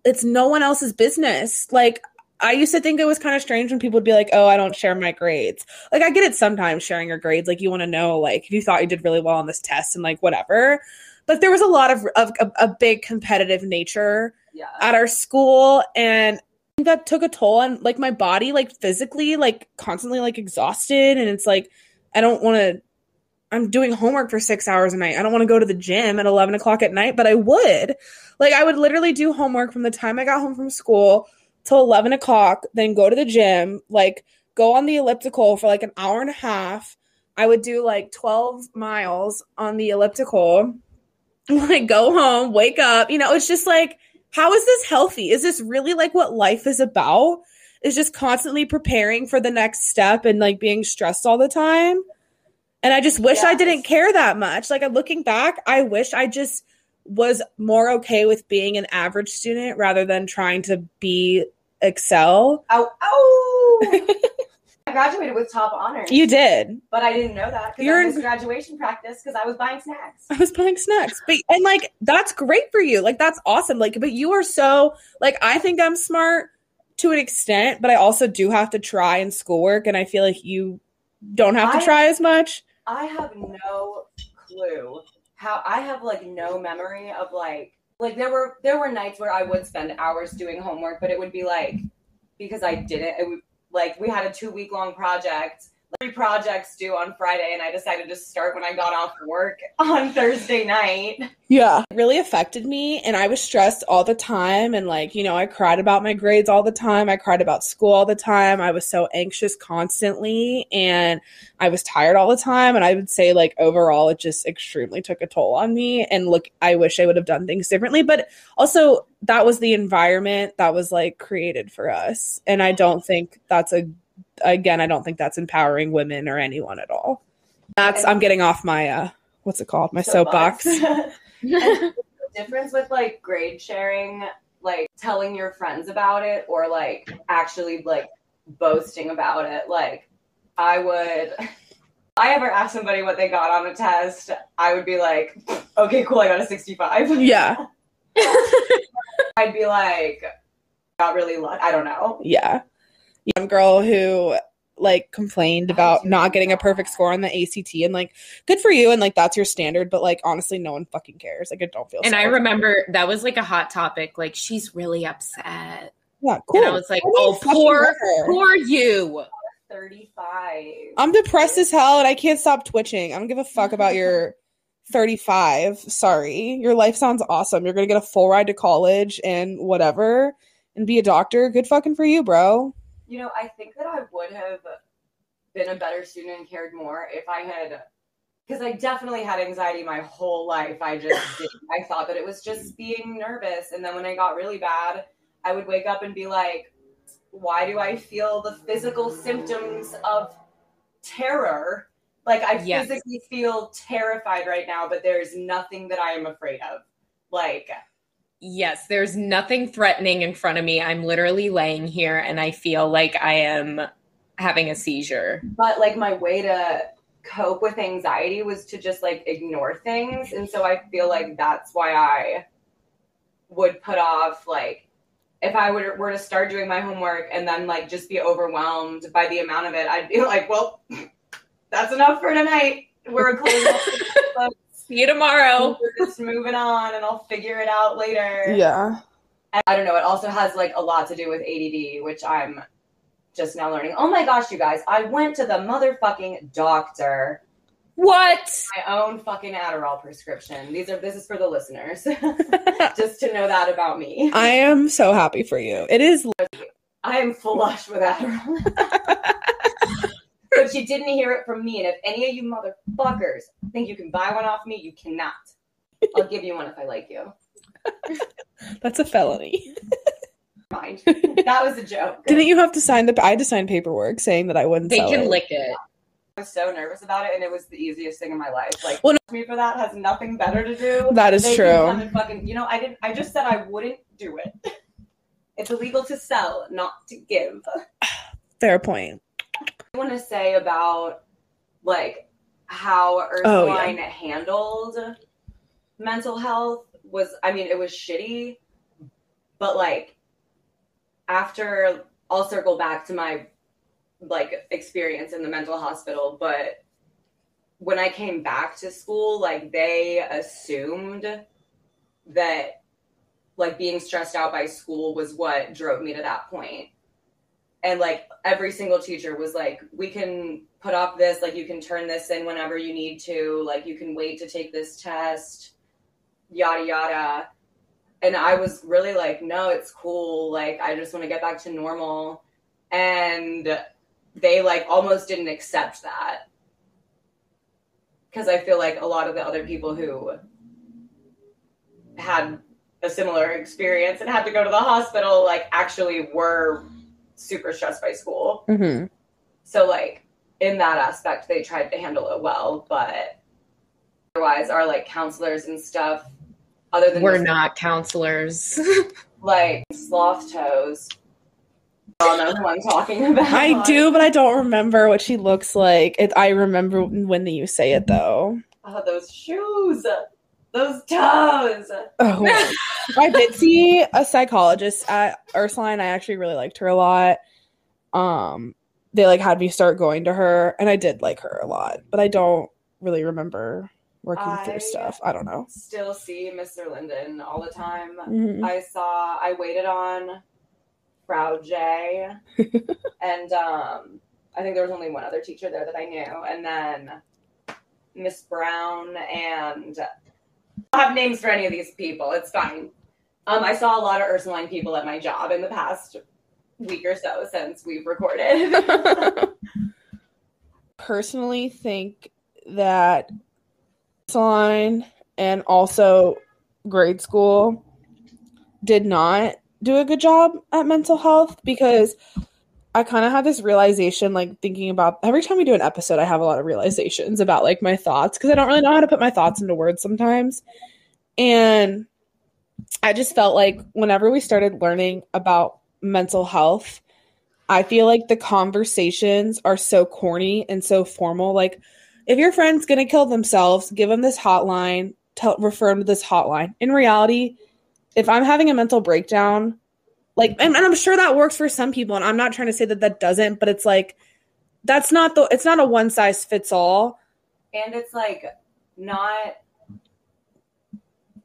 it's no one else's business. Like I used to think it was kind of strange when people would be like, "Oh, I don't share my grades." Like I get it sometimes sharing your grades, like you want to know like if you thought you did really well on this test and like whatever. But there was a lot of of, of a big competitive nature
Yeah.
at our school and that took a toll on like my body like physically like constantly like exhausted and it's like i don't want to i'm doing homework for six hours a night. I don't want to go to the gym at 11 o'clock at night but i would. Like i would literally do homework from the time i got home from school till 11 o'clock then go to the gym like go on the elliptical for like an hour and a half. I would do like 12 miles on the elliptical like go home wake up you know it's just like how is this healthy? Is this really like what life is about? Is just constantly preparing for the next step and like being stressed all the time? And I just wish I didn't care that much. Like looking back, I wish I just was more okay with being an average student rather than trying to be excel.
Ow, ow! I graduated with top honors.
You did.
but I didn't know that because
You're in-
graduation practice because I was buying snacks.
I was buying snacks. But and like that's great for you. Like that's awesome. Like but you are so like I think I'm smart to an extent, but I also do have to try in schoolwork and I feel like you don't have to
I-
try as much.
I have no clue how I have like no memory of like like there were there were nights where I would spend hours doing homework, but it would be like because I didn't. It would like we had a two week long project. Three projects due on Friday, and I decided to start when I got off work on Thursday night.
Yeah. It really affected me and I was stressed all the time and like, you know, I cried about my grades all the time. I cried about school all the time. I was so anxious constantly and I was tired all the time and I would say like overall it just extremely took a toll on me and look I wish I would have done things differently, but also that was the environment that was like created for us and I don't think that's a again, I don't think that's empowering women or anyone at all. That's I'm getting off my uh what's it called? My soapbox.
And the difference with like grade sharing, like telling your friends about it or like actually like boasting about it. Like I would I ever ask somebody what they got on a test, I would be like, okay, cool, I got a 65.
Yeah.
I'd be like, got really lucky. I don't know.
Yeah. Young girl who like complained about not getting a perfect score on the ACT and like good for you and like that's your standard but like honestly no one fucking cares. Like I don't feel
And I remember that was like a hot topic. Like she's really upset.
yeah cool
And I was like,
I
oh, poor, poor you.
35.
I'm depressed as hell and I can't stop twitching. I don't give a fuck about your 35 sorry. Your life sounds awesome. You're gonna get a full ride to college and whatever and be a doctor. Good fucking for you bro
You know, I think that I would have been a better student and cared more if I had, because I definitely had anxiety my whole life. I just. I thought that it was just mm. being nervous. And then when I got really bad, I would wake up and be like, why do I feel the physical symptoms of terror? Like, I
Yes.
physically feel terrified right now, but there's nothing that I am afraid of. Like,
Yes, there's nothing threatening in front of me. I'm literally laying here and I feel like I am having a seizure.
but like my way to cope with anxiety was to just like ignore things and so i feel like that's why i would put off like if i were, were to start doing my homework and then like just be overwhelmed by the amount of it i'd be like well that's enough for tonight we're closing
See you tomorrow.
we're just moving on and i'll figure it out later
yeah
And I don't know. It also has like a lot to do with ADD, which I'm just now learning. Oh my gosh, you guys! I went to the motherfucking doctor.
What?
My own fucking Adderall prescription. These are this is for the listeners, just to know that about me.
I am so happy for you it is
I am flush with Adderall. but you didn't hear it from me. And if any of you motherfuckers think you can buy one off me, you cannot. I'll give you one if I like you.
that's a felony
Mind. That was a joke.
Didn't you have to sign the? I had to sign paperwork saying that I wouldn't.
They
sell
can
it.
lick it.
I was so nervous about it, and it was the easiest thing in my life. Like,
Well,
me for that has nothing better to do.
That is
They
true.
come and fucking, you know, I didn't. I just said I wouldn't do it. It's illegal to sell, not to give.
Fair point.
Want to say about like how
Oh, yeah.
Ursuline handled mental health was. I mean, it was shitty, but like after I'll circle back to my like experience in the mental hospital, but when I came back to school, like they assumed that like being stressed out by school was what drove me to that point. And like every single teacher was like, we can put off this, like you can turn this in whenever you need to, like you can wait to take this test, yada yada. And I was really like, no, it's cool. Like I just want to get back to normal. And they like almost didn't accept that. Cause I feel like a lot of the other people who had a similar experience and had to go to the hospital like actually were super stressed by school.
Mm-hmm.
So like in that aspect they tried to handle it well, but otherwise our like counselors and stuff other than
We're
those,
not counselors.
like sloth toes. I don't know who I'm talking about.
I do, but I don't remember what she looks like. It, I remember when you say it though.
Oh, those shoes. Those toes.
Oh, I did see a psychologist at Ursuline. I actually really liked her a lot. Um, they like had me start going to her, and I did like her a lot, but I don't really remember working
I-
through stuff. I don't know.
Still see Mr. Linden all the time.
Mhm.
I saw I waited on Frau J and um I think there was only one other teacher there that I knew and then Miss Brown and I don't have names for any of these people. It's fine. Um I saw a lot of Ursuline people at my job in the past week or so since we've recorded.
Personally, think that Ursuline and also grade school did not do a good job at mental health because I kind of had this realization, like thinking about every time we do an episode, I have a lot of realizations about like my thoughts because I don't really know how to put my thoughts into words sometimes. And I just felt like whenever we started learning about mental health, I feel like the conversations are so corny and so formal. Like, if your friend's gonna kill themselves, give them this hotline, tell refer them to this hotline. In reality, if I'm having a mental breakdown, like, and, and I'm sure that works for some people, and I'm not trying to say that that doesn't, but it's like that's not the it's not a one size fits all.
and it's like not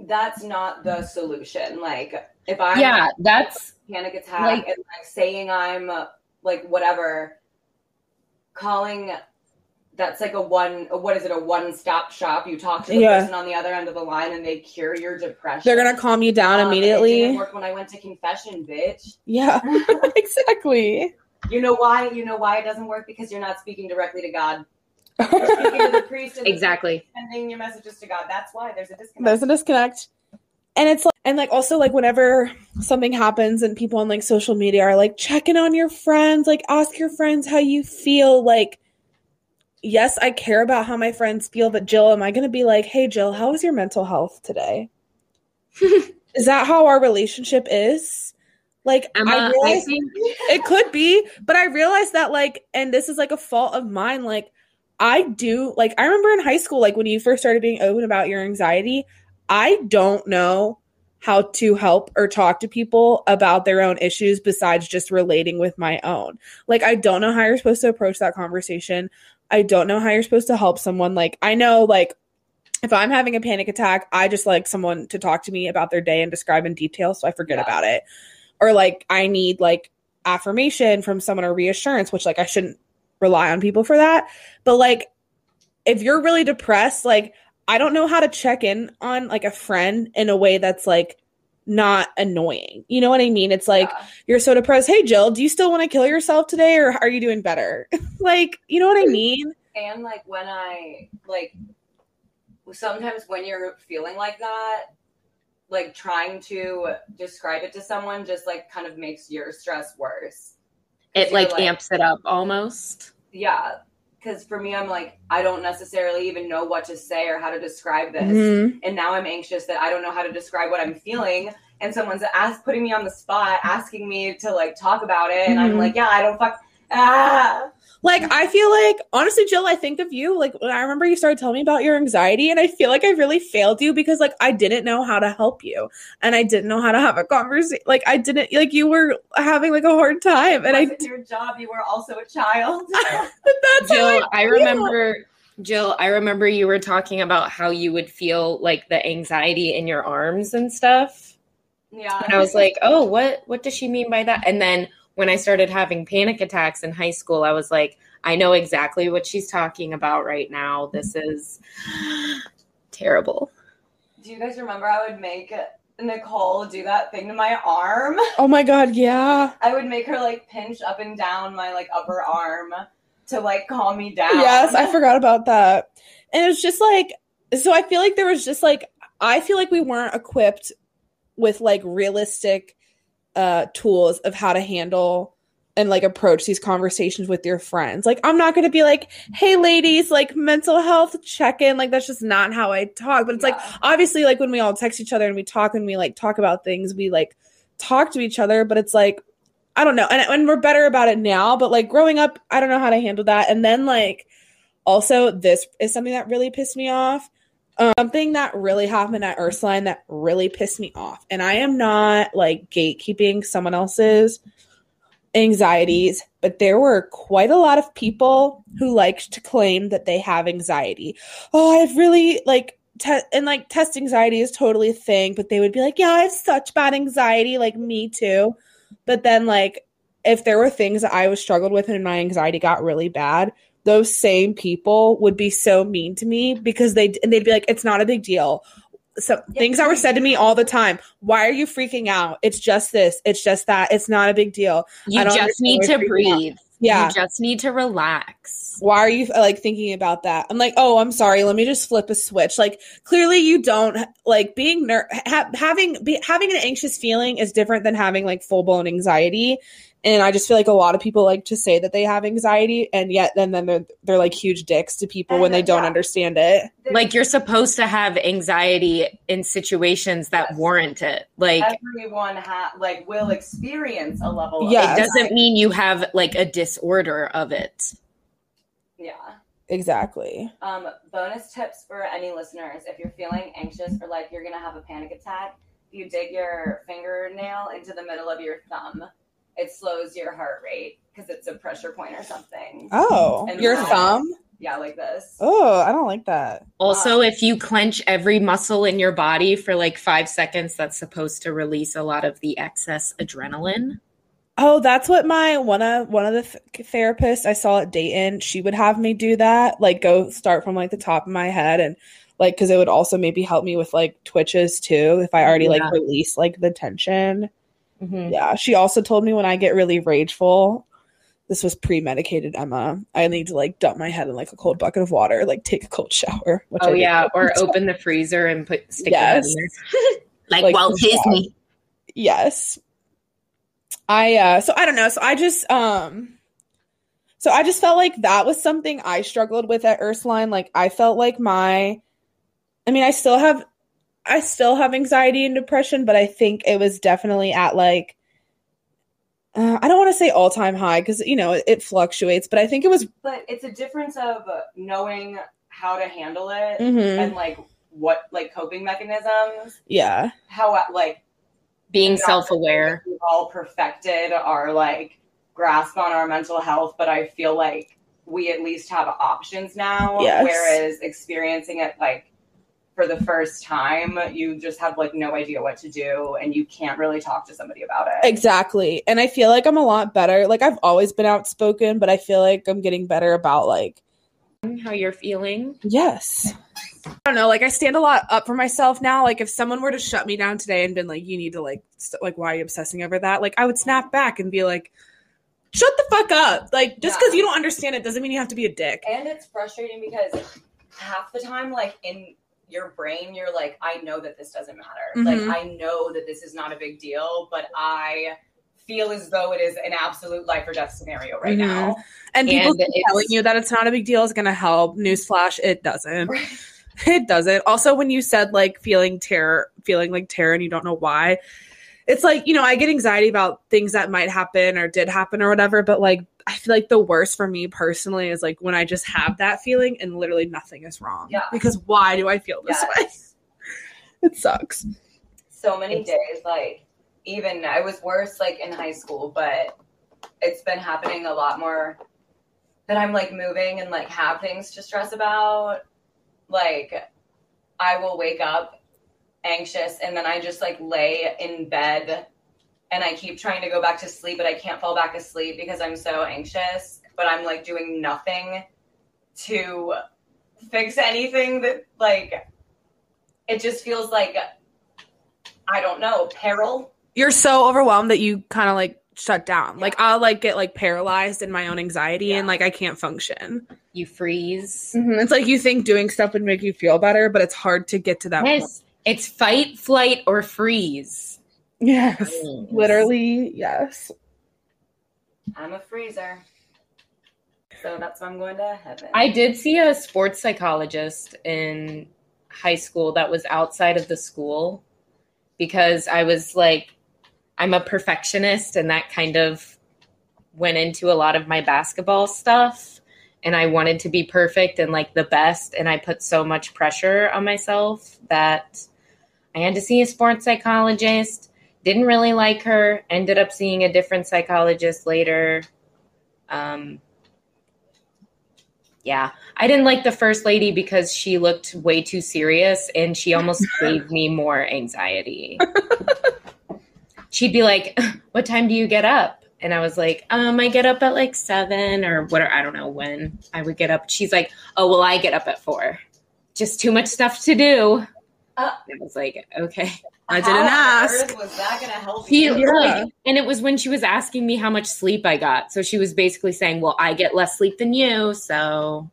that's not the solution. Like if I
yeah, that's
panic attack
Like-
and like saying I'm like whatever, calling that's like a one what is it a one stop shop? You talk to the
Yeah.
person on the other end of the line and they cure your depression.
They're gonna calm you down
Um, It
immediately.
didn't work when I went to confession, bitch.
Yeah, exactly.
You know why? You know why it doesn't work because you're not speaking directly to God. You're speaking to the priest and
exactly.
sending your messages to God. That's why there's a disconnect.
There's a disconnect. And it's like, and like also like whenever something happens and people on like social media are like checking on your friends, like ask your friends how you feel. Like, yes, I care about how my friends feel, but Jill, am I going to be like, hey, Jill, how is your mental health today? is that how our relationship is? Like,
Emma,
I
I think
it could be, but I realized that like, and this is like a fault of mine. Like, I do like I remember in high school, like when you first started being open about your anxiety, I don't know how to help or talk to people about their own issues besides just relating with my own. Like, I don't know how you're supposed to approach that conversation. I don't know how you're supposed to help someone. Like, I know, like, if I'm having a panic attack, I just like someone to talk to me about their day and describe in detail so I forget
Yeah.
about it. Or like, I need like affirmation from someone or reassurance, which like I shouldn't rely on people for that. But like, if you're really depressed, like, I don't know how to check in on like a friend in a way that's like not annoying. You know what I mean? It's like
Yeah.
you're so depressed. Hey, Jill, do you still want to kill yourself today or are you doing better? like, you know what I mean?
and like when I like sometimes when you're feeling like that, like trying to describe it to someone just like kind of makes your stress worse.
it like
like-
amps it up almost.
Yeah, because for me, I'm like, I don't necessarily even know what to say or how to describe this.
Mhm.
And now I'm anxious that I don't know how to describe what I'm feeling. And someone's asked, putting me on the spot, asking me to like talk about it. And I'm
Mhm.
like, yeah, I don't fuck. Ah.
Like I feel like honestly, Jill, I think of you like when I remember you started telling me about your anxiety, and I feel like I really failed you because like I didn't know how to help you, and I didn't know how to have a conversation. Like I didn't like you were having like a hard time, and I
wasn't your job. You were also a child.
that's how
Jill, I
feel.
remember Jill, I remember you were talking about how you would feel like the anxiety in your arms and stuff.
yeah.
And I was like, "Oh, what what does she mean by that?" And then when I started having panic attacks in high school, I was like, "I know exactly what she's talking about right now. This is terrible."
do you guys remember I would make Nicole do that thing to my arm?
Oh my god, yeah.
I would make her like pinch up and down my like upper arm to like calm me down.
Yes, I forgot about that. And it was just like, so I feel like there was just like, I feel like we weren't equipped with like realistic uh tools of how to handle and like approach these conversations with your friends. Like I'm not going to be like, "Hey ladies, like mental health check-in." Like that's just not how I talk. But it's like obviously like when we all text each other and we talk and we like talk about things, we like talk to each other, but it's like I don't know. And, and we're better about it now, but like growing up, I don't know how to handle that. And then like also this is something that really pissed me off. Um, something that really happened at Ursuline that really pissed me off. And I am not like gatekeeping someone else's anxieties, but there were quite a lot of people who liked to claim that they have anxiety. Oh, I've really like te- and like test anxiety is totally a thing, but they would be like, "Yeah, I have such bad anxiety, like me too." But then like if there were things that I was struggled with and my anxiety got really bad, those same people would be so mean to me because they and they'd be like, "It's not a big deal." So
Yeah.
things that were said to me all the time. Why are you freaking out? It's just this. It's just that. It's not a big deal.
You
I don't
just need to
understand why you're freaking out.
breathe.
Yeah.
You just need to relax.
Why are you like thinking about that? I'm like, oh, I'm sorry. Let me just flip a switch. Like, clearly, you don't like being ner- ha- having be- having an anxious feeling is different than having like full blown anxiety. And I just feel like a lot of people like to say that they have anxiety, and yet then then they're they're like huge dicks to people when they don't
yeah.
understand it.
Like you're supposed to have anxiety in situations that
Yes.
warrant it. Like
everyone ha- like will experience a level.
Yeah.
it doesn't mean you have like a disorder of it.
Yeah.
Exactly.
Um, bonus tips for any listeners: if you're feeling anxious or like you're gonna have a panic attack, you dig your fingernail into the middle of your thumb. It slows your heart rate because it's a pressure point or something.
Oh,
And
your
now-
thumb.
Yeah, like this.
Oh, I don't like that.
Also, um, if you clench every muscle in your body for like five seconds, that's supposed to release a lot of the excess adrenaline.
Oh, that's what my one of one of the th- therapists I saw at Dayton. She would have me do that, like go start from like the top of my head, and like because it would also maybe help me with like twitches too if I already
Yeah.
like release like the tension.
Mhm.
Yeah, she also told me when I get really rageful. This was pre-medicated, Emma. I need to like dump my head in like a cold bucket of water, like take a cold shower. Which I
Oh
did.
yeah, or open the freezer and put stick
Yes.
your head in there. like,
Like
Walt
the shower.
Disney.
yes i uh so i don't know so i just um so i just felt like that was something i struggled with at ursuline like i felt like my i mean i still have i still have anxiety and depression but i think it was definitely at like uh, i don't want to say all-time high because you know it, it fluctuates but i think it was
But it's a difference of knowing how to handle it
Mhm.
and like what like coping mechanisms.
yeah
How like
Being self aware.
We've all perfected our like grasp on our mental health, but I feel like we at least have options now.
Yes.
Whereas experiencing it like for the first time, you just have like no idea what to do and you can't really talk to somebody about it.
exactly and i feel like i'm a lot better like i've always been outspoken but i feel like i'm getting better about like
How you're feeling.
Yes. I don't know. Like I stand a lot up for myself now. Like if someone were to shut me down today and been like, "You need to like, st- like, why are you obsessing over that?" Like I would snap back and be like, "Shut the fuck up!" Like just because
Yeah.
you don't understand it doesn't mean you have to be a dick.
And it's frustrating because half the time, like in your brain, you're like, I know that this doesn't matter.
Mhm.
Like, I know that this is not a big deal, but I feel as though it is an absolute life or death scenario right
Mhm.
now.
And people
And
telling you that it's not a big deal is going to help. Newsflash, it doesn't.
Right.
It doesn't. Also, when you said like feeling terror, feeling like terror, and you don't know why, it's like you know I get anxiety about things that might happen or did happen or whatever. But like I feel like the worst for me personally is like when I just have that feeling and literally nothing is wrong.
Yeah.
Because why do I feel this way?
Yes.
It sucks.
so many
It's-
days like even i was worse like in high school but it's been happening a lot more that i'm like moving and like have things to stress about like i will wake up anxious and then i just like lay in bed and i keep trying to go back to sleep but i can't fall back asleep because i'm so anxious but i'm like doing nothing to fix anything that like it just feels like I don't know, peril.
You're so overwhelmed that you kind of like shut down. Like I'll like get like paralyzed in my own anxiety and like I can't function.
You freeze.
Mhm. It's like you think doing stuff would make you feel better, but it's hard to get to that point.
Yes. It's fight, flight, or freeze.
Yes. Literally, yes.
I'm a freezer. So that's why I'm going to heaven.
I did see a sports psychologist in high school that was outside of the school because I was like, I'm a perfectionist, and that kind of went into a lot of my basketball stuff. And I wanted to be perfect and like the best. And I put so much pressure on myself that I had to see a sports psychologist. Didn't really like her. Ended up seeing a different psychologist later. Um, yeah, I didn't like the first lady because she looked way too serious and she almost gave me more anxiety. She'd be like, "What time do you get up?" And I was like, "Um, I get up at like 7 or what I don't know when I would get up." She's like, "Oh, well, I get up at 4. Just too much stuff to do."
Uh,
I was like, "Okay."
I didn't
How
ask.
was that going to help
He,
you?
Yeah.
like, and it was when she was asking me how much sleep I got. So she was basically saying, "Well, I get less sleep than you, so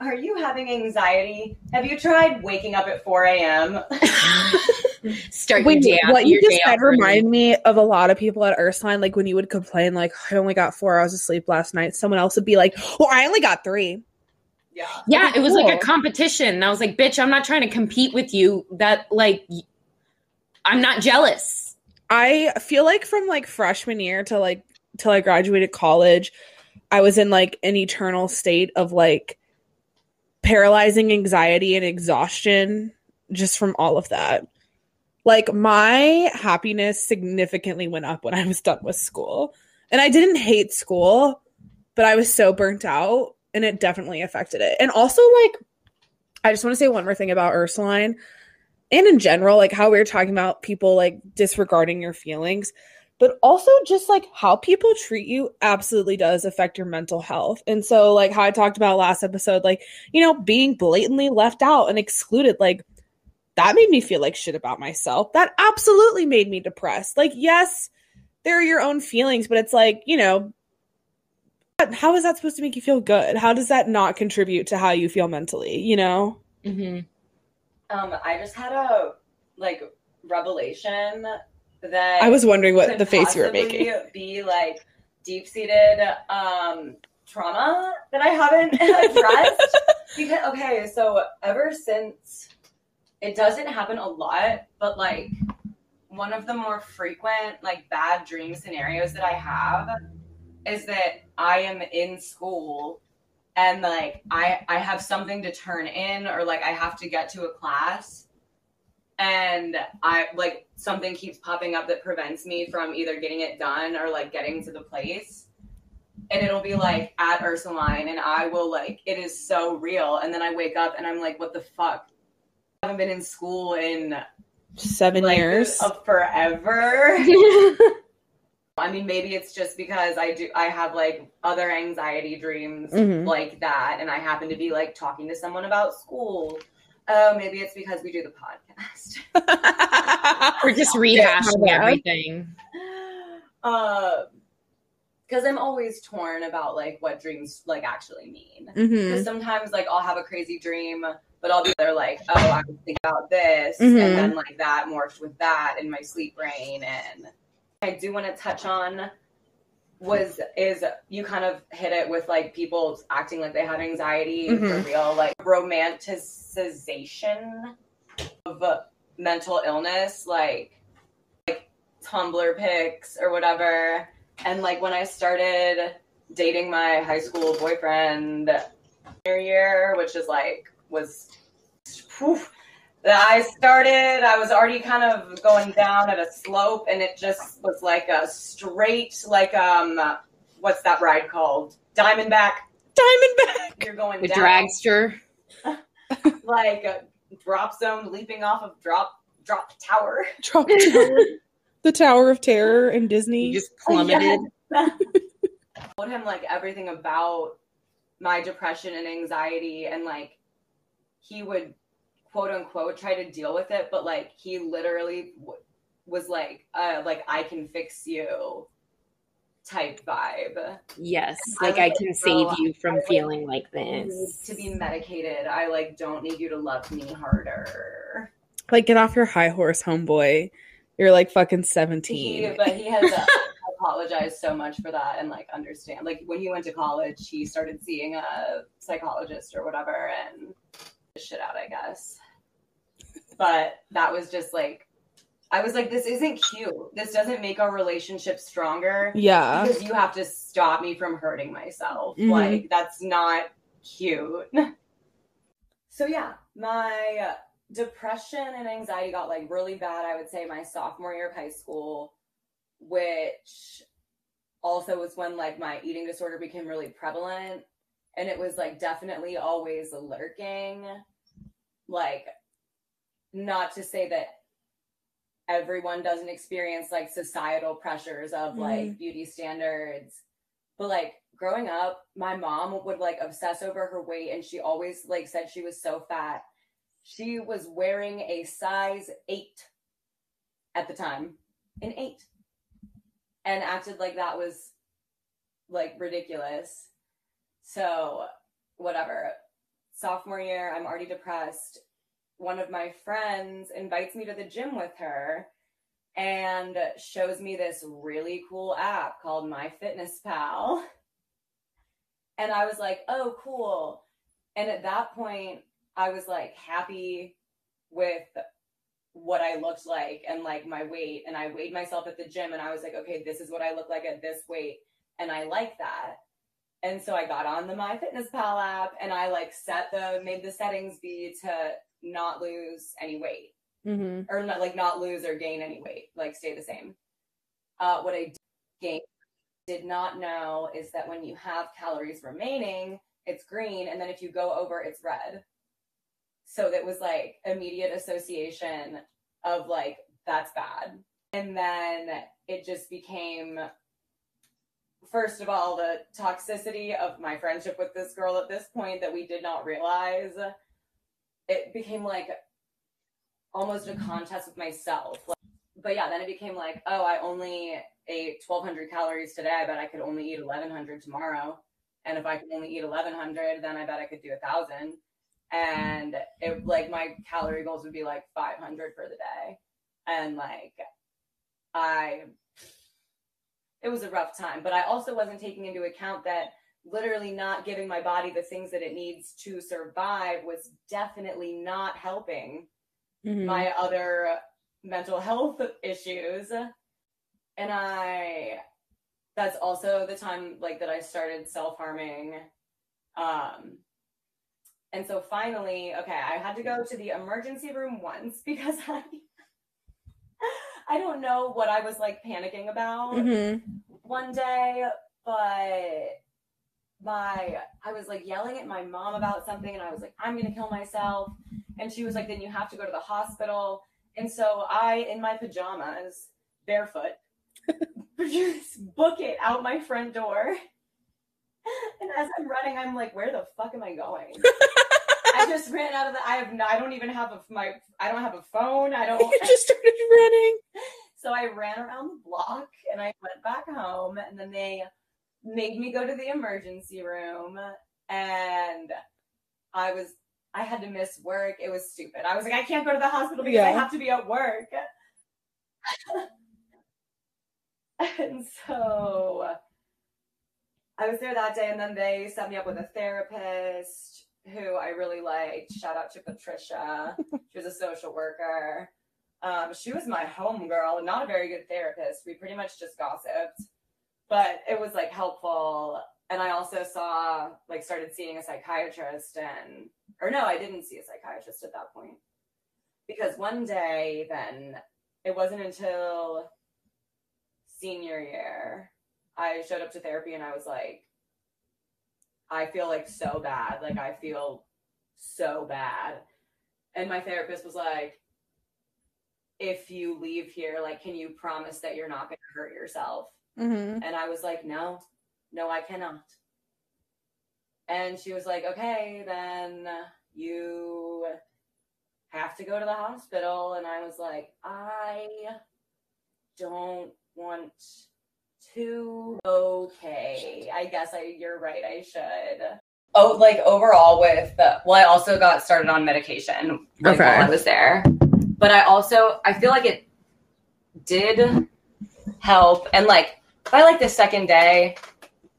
Are you having anxiety? Have you tried waking up at 4 a.m.?
start
Wait,
your day
what you just
day
said reminded me of a lot of people at Ursuline. Like when you would complain, like I only got four hours of sleep last night. Someone else would be like, "Well, I only got three.
Yeah.
Yeah, it was like a competition. And I was like, bitch, I'm not trying to compete with you. That like I'm not jealous.
I feel like from like freshman year to like till I graduated college, I was in like an eternal state of like paralyzing anxiety and exhaustion just from all of that. Like my happiness significantly went up when I was done with school. And I didn't hate school, but I was so burnt out and it definitely affected it. And also like I just want to say one more thing about Ursuline and in general, like how we were talking about people like disregarding your feelings, but also just like how people treat you absolutely does affect your mental health. And so, like how I talked about last episode, like, you know, being blatantly left out and excluded, like that made me feel like shit about myself. That absolutely made me depressed. Like, yes, there are your own feelings, but it's like, you know, how is that supposed to make you feel good? How does that not contribute to how you feel mentally, you know?
Mm-hmm.
Um, I just had a like revelation that
I was wondering what the face you were making.
Be like deep seated um, trauma that I haven't addressed. because okay, so ever since it doesn't happen a lot, but like one of the more frequent like bad dream scenarios that I have is that I am in school and like I I have something to turn in or like I have to get to a class and I like something keeps popping up that prevents me from either getting it done or like getting to the place. And it'll be like at Ursuline and I will like it is so real. And then I wake up and I'm like, what the fuck? I haven't been in school in
Seven
like
years.
of forever. I mean, maybe it's just because I do I have like other anxiety dreams
Mhm.
like that, and I happen to be like talking to someone about school. Oh, maybe it's because we do the podcast.
We're just
Yeah.
rehashing everything.
Uh, because I'm always torn about like what dreams like actually mean. Because sometimes like I'll have a crazy dream, but I'll be there like, oh, I was thinking about this,
Mhm.
and then like that morphed with that in my sleep brain, and I do want to touch on was is you kind of hit it with like people acting like they had anxiety for
Mhm.
real, like romanticization of mental illness, like like Tumblr pics or whatever. And like when I started dating my high school boyfriend year, which is like was whew, I started, I was already kind of going down at a slope and it just was like a straight, like, um, what's that ride called? Diamondback.
Diamondback.
You're going
The
down
dragster.
like a drop zone, leaping off of drop, drop tower.
Drop tower. the Tower of Terror in Disney.
You just plummeted.
told him like everything about my depression and anxiety and like he would quote unquote try to deal with it but like he literally w- was like uh like i can fix you type vibe
Yes.
I
Like I can
bro,
save you from
like-
feeling like
I need
this.
to be medicated i like don't need you to love me harder
like, get off your high horse, homeboy. You're like fucking
he,
17.
but he has uh, apologized so much for that and like understand like when he went to college he started seeing a psychologist or whatever and shit out i guess. But that was just like i was like this isn't cute. This doesn't make our relationship stronger
yeah.
because you have to stop me from hurting myself.
Mhm.
like that's not cute. So yeah my depression and anxiety got like really bad i would say my sophomore year of high school which also was when like my eating disorder became really prevalent and it was like definitely always lurking. Like not to say that everyone doesn't experience like societal pressures of like mm-hmm. beauty standards. But like growing up my mom would like obsess over her weight and she always like said she was so fat. She was wearing a size 8 at the time an 8 and acted like that was like ridiculous so whatever. Sophomore year i'm already depressed. One of my friends invites me to the gym with her and shows me this really cool app called MyFitnessPal and i was like oh cool. And at that point i was like happy with what i looked like and like my weight. And i weighed myself at the gym and i was like okay this is what i look like at this weight. And i like that and so i got on the MyFitnessPal app and i like set the made the settings be to not lose any weight.
Hmm
or not like not lose or gain any weight like stay the same. Uh, what i did gain did not know is that when you have calories remaining it's green and then if you go over it's red. So that was like immediate association of like that's bad. And then it just became first of all the toxicity of my friendship with this girl at this point that we did not realize it became like almost a contest with myself. Like, but yeah then it became like oh i only ate 1200 calories today. I bet i could only eat 1100 tomorrow. And if i could only eat 1100 then i bet i could do a thousand. And it like my calorie goals would be like 500 for the day. And like i it was a rough time but i also wasn't taking into account that literally not giving my body the things that it needs to survive was definitely not helping
hmm
my other mental health issues. And i that's also the time like that i started self-harming. Um and so finally okay i had to go to the emergency room once because i i don't know what i was like panicking about
hmm
one day, but my I was like yelling at my mom about something and I was like, I'm gonna kill myself. And she was like, then you have to go to the hospital. And so I, in my pajamas, barefoot, just book it out my front door. And as I'm running, I'm like, where the fuck am I going? I just ran out of the I have no, I don't even have a my I don't have a phone. I don't
You just started running.
so I ran around the block and I went back home and then they made me go to the emergency room and I was I had to miss work. It was stupid. I was like, I can't go to the hospital because I have to be at work. and so I was there that day, and then they set me up with a therapist who I really liked. Shout out to Patricia. she was a social worker. Um, she was my home girl, not a very good therapist. We pretty much just gossiped, but it was like helpful. And I also saw, like, started seeing a psychiatrist, and or no, I didn't see a psychiatrist at that point because one day, then it wasn't until senior year I showed up to therapy and I was like, I feel like so bad. Like I feel so bad. And my therapist was like, if you leave here, like, can you promise that you're not going to hurt yourself?
Mm-hmm.
And I was like, no, no, I cannot. And she was like, okay, then you have to go to the hospital. And I was like, I don't want to. Okay, I guess I. You're right. I should. Oh, like overall with the. Well, I also got started on medication like,
Okay.
while I was there, but I also I feel like it did help, and like by like the second day,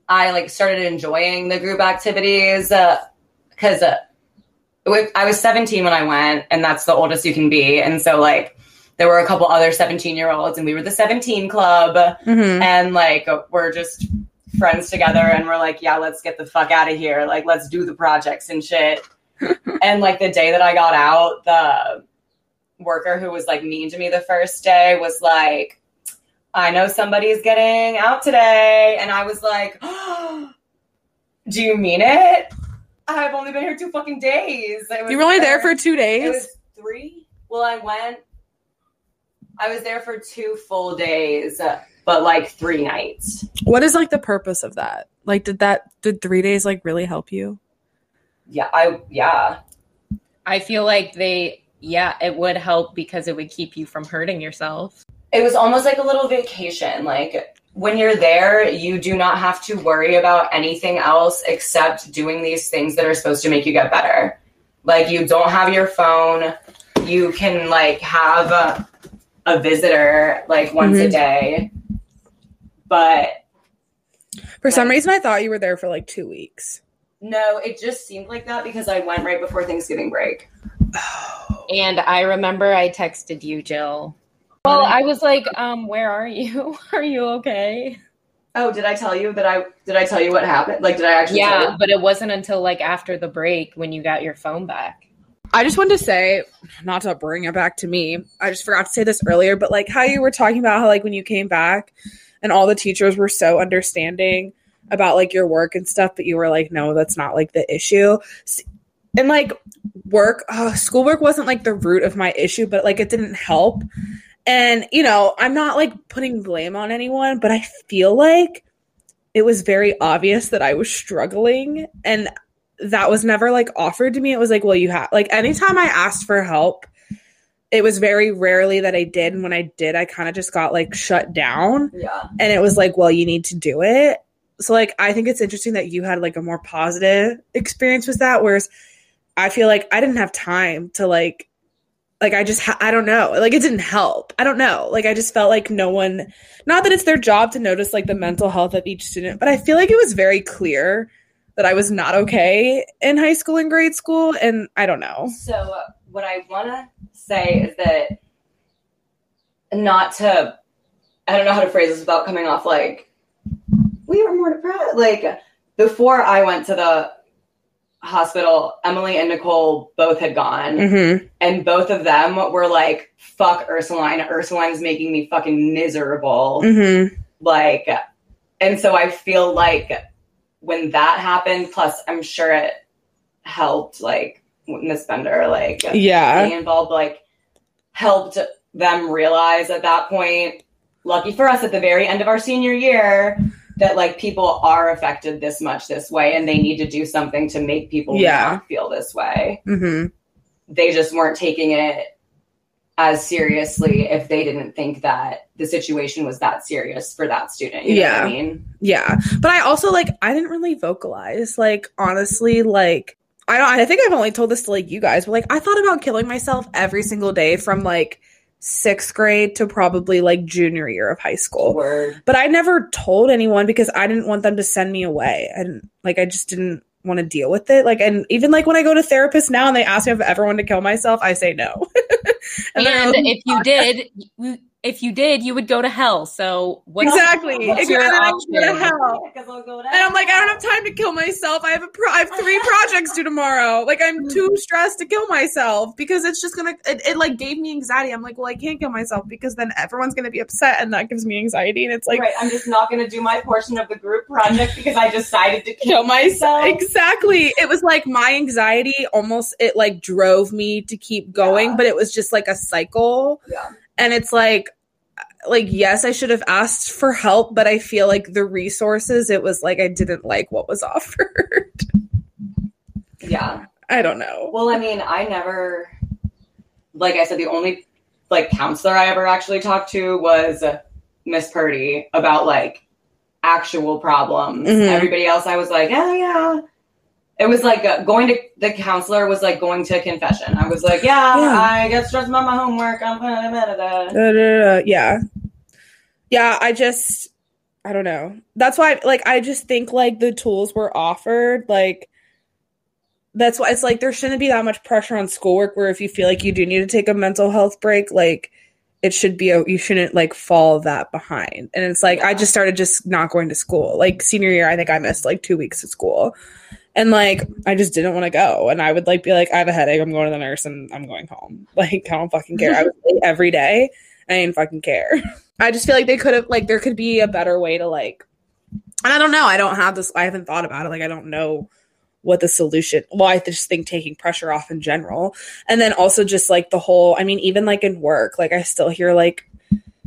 I like started enjoying the group activities because. Uh, with- I was 17 when I went, and that's the oldest you can be. And so, like, there were a couple other 17 year olds, and we were the 17 club,
Mm-hmm.
and like, we're just friends together, and we're like, yeah, let's get the fuck out of here. Like, let's do the projects and shit. and like, the day that I got out, the worker who was like mean to me the first day was like, I know somebody's getting out today. And I was like, do you mean it? I've only been here two fucking days. Was
You were only there for two
It
days.
was three. Well, I went. I was there for two full days, uh, but like three nights.
What is like the purpose of that? Like, did that did three days like really help you?
Yeah, I yeah.
I feel like they, yeah, it would help because it would keep you from hurting yourself.
It was almost like a little vacation. Like when you're there, you do not have to worry about anything else except doing these things that are supposed to make you get better. Like you don't have your phone. You can like have a, a visitor like once a
Mhm.
day. But
For some reason, I thought you were there for like two weeks.
no, it just seemed like that because I went right before Thanksgiving break.
And I remember I texted you, Jill. Well, I was like, um, where are you? Are you okay?
Oh, did I tell you that I did I tell you what happened? Like did I actually tell
Yeah,
you?
but it wasn't until like after the break when you got your phone back.
I just wanted to say, not to bring it back to me, I just forgot to say this earlier, but like how you were talking about how like when you came back and all the teachers were so understanding about like your work and stuff, but you were like, no, that's not like the issue. And like work, uh, schoolwork wasn't like the root of my issue, but like it didn't help. And you know, I'm not like putting blame on anyone, but I feel like it was very obvious that I was struggling and that was never like offered to me. It was like, well, you have like anytime I asked for help, it was very rarely that I did. And when I did, I kind of just got like shut down.
Yeah.
And it was like, well, you need to do it. So like I think it's interesting that you had like a more positive experience with that, whereas I feel like I didn't have time to like like I just ha- I don't know. Like it didn't help. I don't know. Like I just felt like no one not that it's their job to notice like the mental health of each student, but I feel like it was very clear that I was not okay in high school and grade school and I don't know.
So what I want to say is that not to I don't know how to phrase this without coming off like we were more depressed. Like before I went to the hospital, Emily and Nicole both had gone,
Mhm.
and both of them were like, "Fuck Ursuline. Ursuline's making me fucking miserable."
Mhm.
like and so i feel like when that happened plus i'm sure it helped like miss bender like
Yeah.
being involved like helped them realize at that point lucky for us at the very end of our senior year that like people are affected this much this way and they need to do something to make people
Yeah.
not feel this way
Mhm.
they just weren't taking it as seriously if they didn't think that the situation was that serious for that student you know what
Yeah.
i mean
Yeah. But I also like I didn't really vocalize. Like honestly, like I don't I think I've only told this to like you guys, but like I thought about killing myself every single day from like sixth grade to probably like junior year of high school.
Word.
But I never told anyone because I didn't want them to send me away. And like I just didn't want to deal with it. Like and even like when I go to therapists now and they ask me if I ever want to kill myself, I say no.
and,
then-
if you did, you, if you did, you would go to hell. So what
exactly.
What's
Exactly.
your
And I
option?
go to hell.
Because I'll go to
And I'm like, I don't have time to kill myself. I have a pro- I have three projects due tomorrow. Like I'm too mm-hmm. stressed to kill myself because it's just gonna it, it like gave me anxiety. I'm like, well, I can't kill myself because then everyone's gonna be upset and that gives me anxiety. And it's like
right, I'm just not going to do my portion of the group project because I decided to
kill
kill
myself.
myself.
Exactly. It was like my anxiety almost it like drove me to keep going,
Yeah.
but it was just like a cycle.
Yeah.
And it's like like yes, I should have asked for help, but I feel like the resources it was like I didn't like what was offered.
Yeah.
I don't know.
Well, I mean, I never, like I said, the only like counselor I ever actually talked to was Miss Purdy about like actual problems.
Mhm.
Everybody else, I was like, yeah, yeah. It was like uh, going to the counselor was like going to confession. I was like, yeah,
Yeah.
I get stressed about my homework. I'm
da, da, da. yeah yeah i just i don't know that's why like i just think like the tools were offered like that's why it's like there shouldn't be that much pressure on schoolwork where if you feel like you do need to take a mental health break like it should be a, you shouldn't like fall that behind and it's like i just started just not going to school like senior year i think i missed like two weeks of school and like i just didn't want to go. And i would like be like i have a headache. I'm going to the nurse and i'm going home. Like i don't fucking care. I was late every day. I didn't fucking care. I just feel like they could have like there could be a better way to like and i don't know. I don't have this i haven't thought about it. Like i don't know what the solution well i just think taking pressure off in general. And then also just like the whole i mean even like in work like i still hear like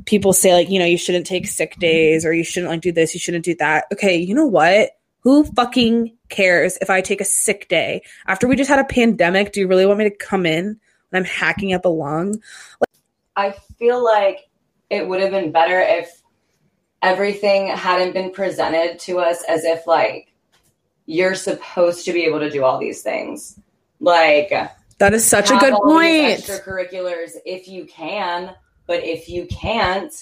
people say like you know you shouldn't take sick days or you shouldn't like do this. You shouldn't do that. Okay you know what who fucking cares if i take a sick day after we just had a pandemic do you really want me to come in when i'm hacking up a lung
I feel like it would have been better if everything hadn't been presented to us as if like you're supposed to be able to do all these things. Like
that is such a good point
Extracurriculars if you can, but if you can't,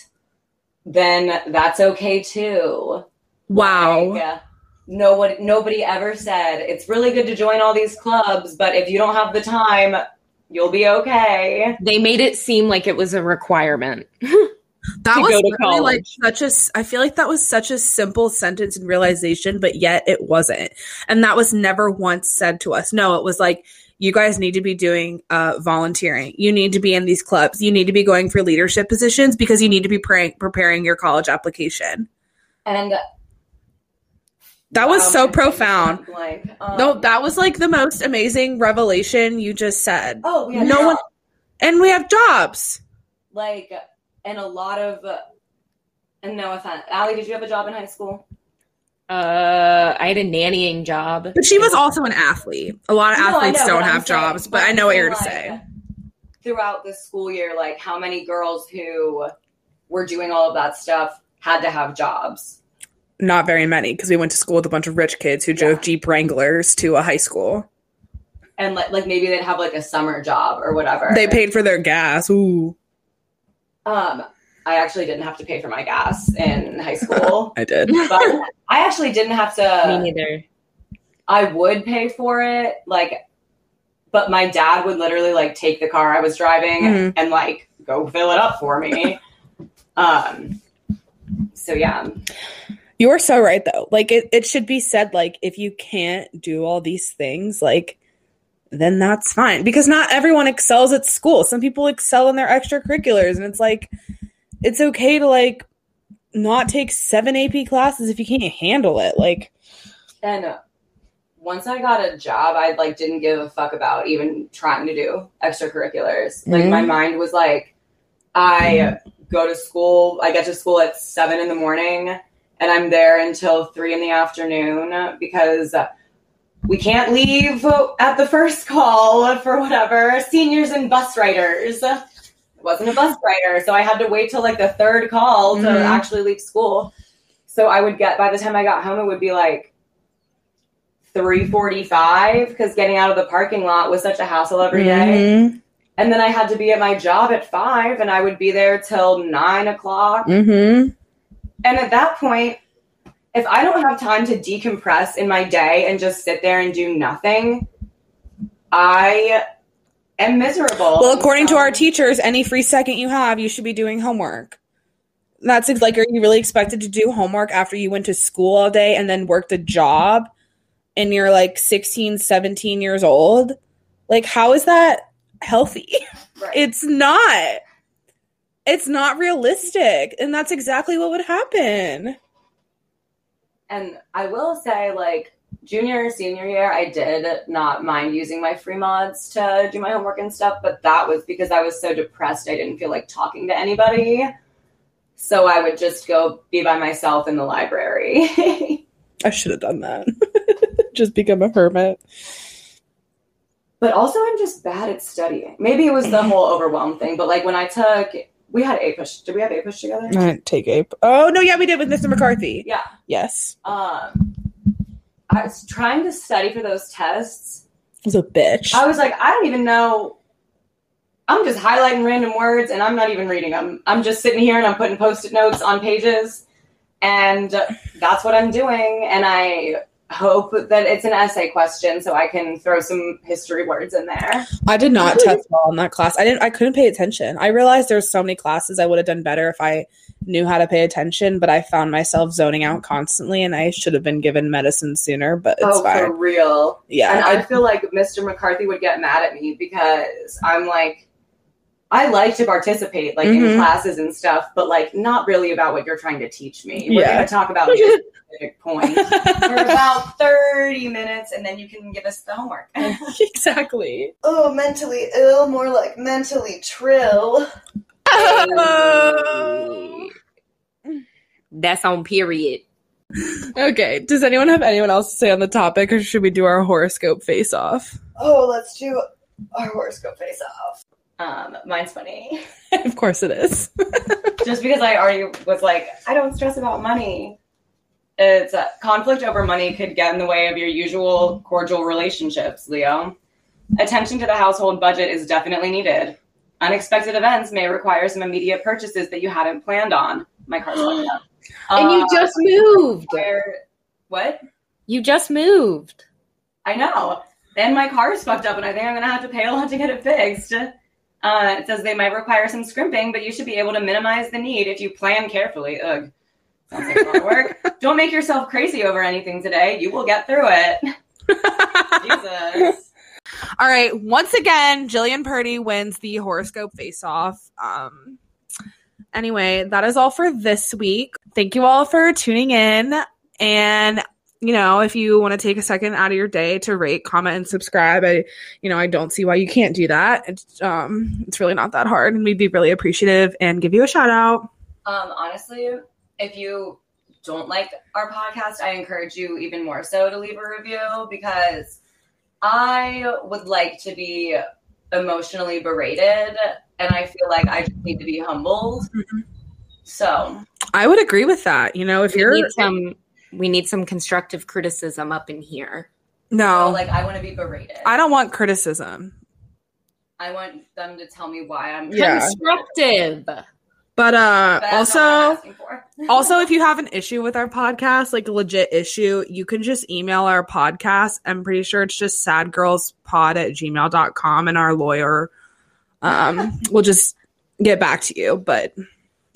then that's okay too.
wow
Like, no one, nobody ever said it's really good to join all these clubs, but if you don't have the time, you'll be okay.
They made it seem like it was a requirement.
that was
go to
like
college.
such a s- i feel like that was such a simple sentence and realization but yet it wasn't and that was never once said to us no it was like you guys need to be doing uh, volunteering you need to be in these clubs you need to be going for leadership positions because you need to be pre- preparing your college application
And
that was
Wow,
so
my brain just
profound
went Um,
no that was like the most amazing revelation you just said.
Oh, we had
no
no
one- and we have jobs.
Like, and a lot of, uh, and no offense, Allie, did you have a job in high school?
Uh, I had a nannying job.
but she was also an athlete. A lot of
No,
athletes
know,
don't have
saying-
jobs but
I'm
i know what you're to say.
Throughout the school year, like how many girls who were doing all of that stuff had to have jobs?
Not very many because we went to school with a bunch of rich kids who drove
Yeah.
Jeep Wranglers to a high school.
And like, like maybe they'd have like a summer job or whatever.
They paid for their gas. Ooh,
Um, I actually didn't have to pay for my gas in high school,
I did.
but I actually didn't have
Me
to.
neither.
I would pay for it, like, but my dad would literally like take the car I was driving
Mhm.
and like go fill it up for me. um, so yeah,
You are so right though. Like it, it should be said like if you can't do all these things, like then that's fine. Because not everyone excels at school. Some people excel in their extracurriculars and it's like it's okay to like not take seven AP classes if you can't handle it. Like
and uh, once I got a job, I like didn't give a fuck about even trying to do extracurriculars. Like my
Mhm.
mind was like, I go to school, I get to school at seven in the morning, and I'm there until three in the afternoon because we can't leave at the first call for whatever seniors and bus riders. I wasn't a bus rider, so I had to wait till like the third call to
Mhm.
actually leave school. So I would get by the time I got home, it would be like three forty-five because getting out of the parking lot was such a hassle every day.
mhm.
And then I had to be at my job at five and I would be there till nine o'clock.
Mm-hmm.
And at that point, if I don't have time to decompress in my day and just sit there and do nothing, I am miserable.
Well, according to our teachers, any free second you have, you should be doing homework. That's like, are you really expected to do homework after you went to school all day and then worked a job and you're like 16, 17 years old? Like, how is that healthy?
Right.
It's not. It's not realistic. And that's exactly what would happen.
And I will say, like, junior, senior year, I did not mind using my free mods to do my homework and stuff, but that was because I was so depressed I didn't feel like talking to anybody. So I would just go be by myself in the library.
I should have done that. Just become a hermit.
but also, I'm just bad at studying. Maybe it was the whole overwhelm thing, but like when I took, we had APUSH. Did we have APUSH together?
I didn't take ape. Oh, no, yeah, we did with Mr. McCarthy.
Yeah.
Yes.
Um, I was trying to study for those tests.
I was a bitch.
I was like, I don't even know. I'm just highlighting random words and I'm not even reading them. I'm just sitting here and I'm putting post it notes on pages. And that's what I'm doing. And I hope that it's an essay question so I can throw some history words in there.
I did not test well in that class. I didn't. I couldn't pay attention. I realized there's so many classes I would have done better if I knew how to pay attention, but I found myself zoning out constantly, and I should have been given medicine sooner. But it's
oh,
fine.
for real.
Yeah,
and I,
I,
feel like Mr. McCarthy would get mad at me because I'm like, I like to participate like in
Mhm.
classes and stuff, but like not really about what you're trying to teach me. We're
Yeah.
going to talk about like, a specific point for about 30 minutes and then you can give us the homework.
exactly.
oh, mentally ill, more like mentally trill.
That's on period.
Okay. Does anyone have anyone else to say on the topic, or should we do our horoscope face off?
Oh, let's do our horoscope face off. Um, mine's funny.
of course, it is.
just because I already was like, I don't stress about money. It's uh, conflict over money could get in the way of your usual cordial relationships, Leo. Attention to the household budget is definitely needed. Unexpected events may require some immediate purchases that you hadn't planned on. My car's fucked up.
And you
Uh,
just moved.
where? What?
You just moved.
I know. Then my car's fucked up, and I think I'm gonna have to pay a lot to get it fixed. Uh, it says they might require some scrimping, but you should be able to minimize the need if you plan carefully. Ugh, sounds like a lot of work. Don't make yourself crazy over anything today. You will get through it. Jesus.
All right. Once again, Jillian Purdy wins the horoscope face off. Um, anyway, that is all for this week. Thank you all for tuning in. And, you know, if you want to take a second out of your day to rate, comment, and subscribe, I, you know, I don't see why you can't do that. It's, um, it's really not that hard. And we'd be really appreciative and give you a shout out.
Um, honestly, if you don't like our podcast, I encourage you even more so to leave a review because I would like to be emotionally berated and I feel like I just need to be humbled. So
I would agree with that. You know, if you're,
some we need some constructive criticism up in here.
no,
So, like I want to be berated.
I don't want criticism.
I want them to tell me why I'm.
Yeah.
Constructive.
But uh
But that's not what I'm
also also if you have an issue with our podcast, like a legit issue, you can just email our podcast. I'm pretty sure it's just sadgirlspod at gmail.com and our lawyer um will just get back to you, but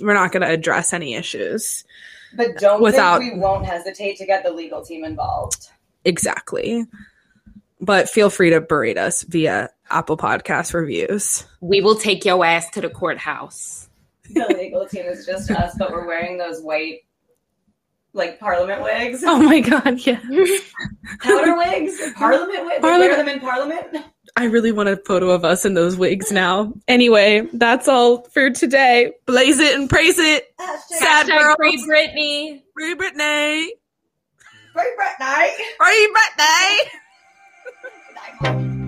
we're not gonna address any issues.
But don't
without-
think we won't hesitate to get the legal team involved.
Exactly. But feel free to berate us via Apple Podcast reviews.
We will take your ass to the courthouse.
The legal team is just us, but we're wearing those white, like Parliament wigs,
Oh my god, yeah.
powder wigs, Parliament wigs. We
Parliament-
wear them in Parliament.
I really want a photo of us in those wigs now. Anyway, that's all for today. Blaze it and praise it. Sad
Hashtag
girls.
free Britney.
Free Britney.
Free night.
Free Britney.
Good night.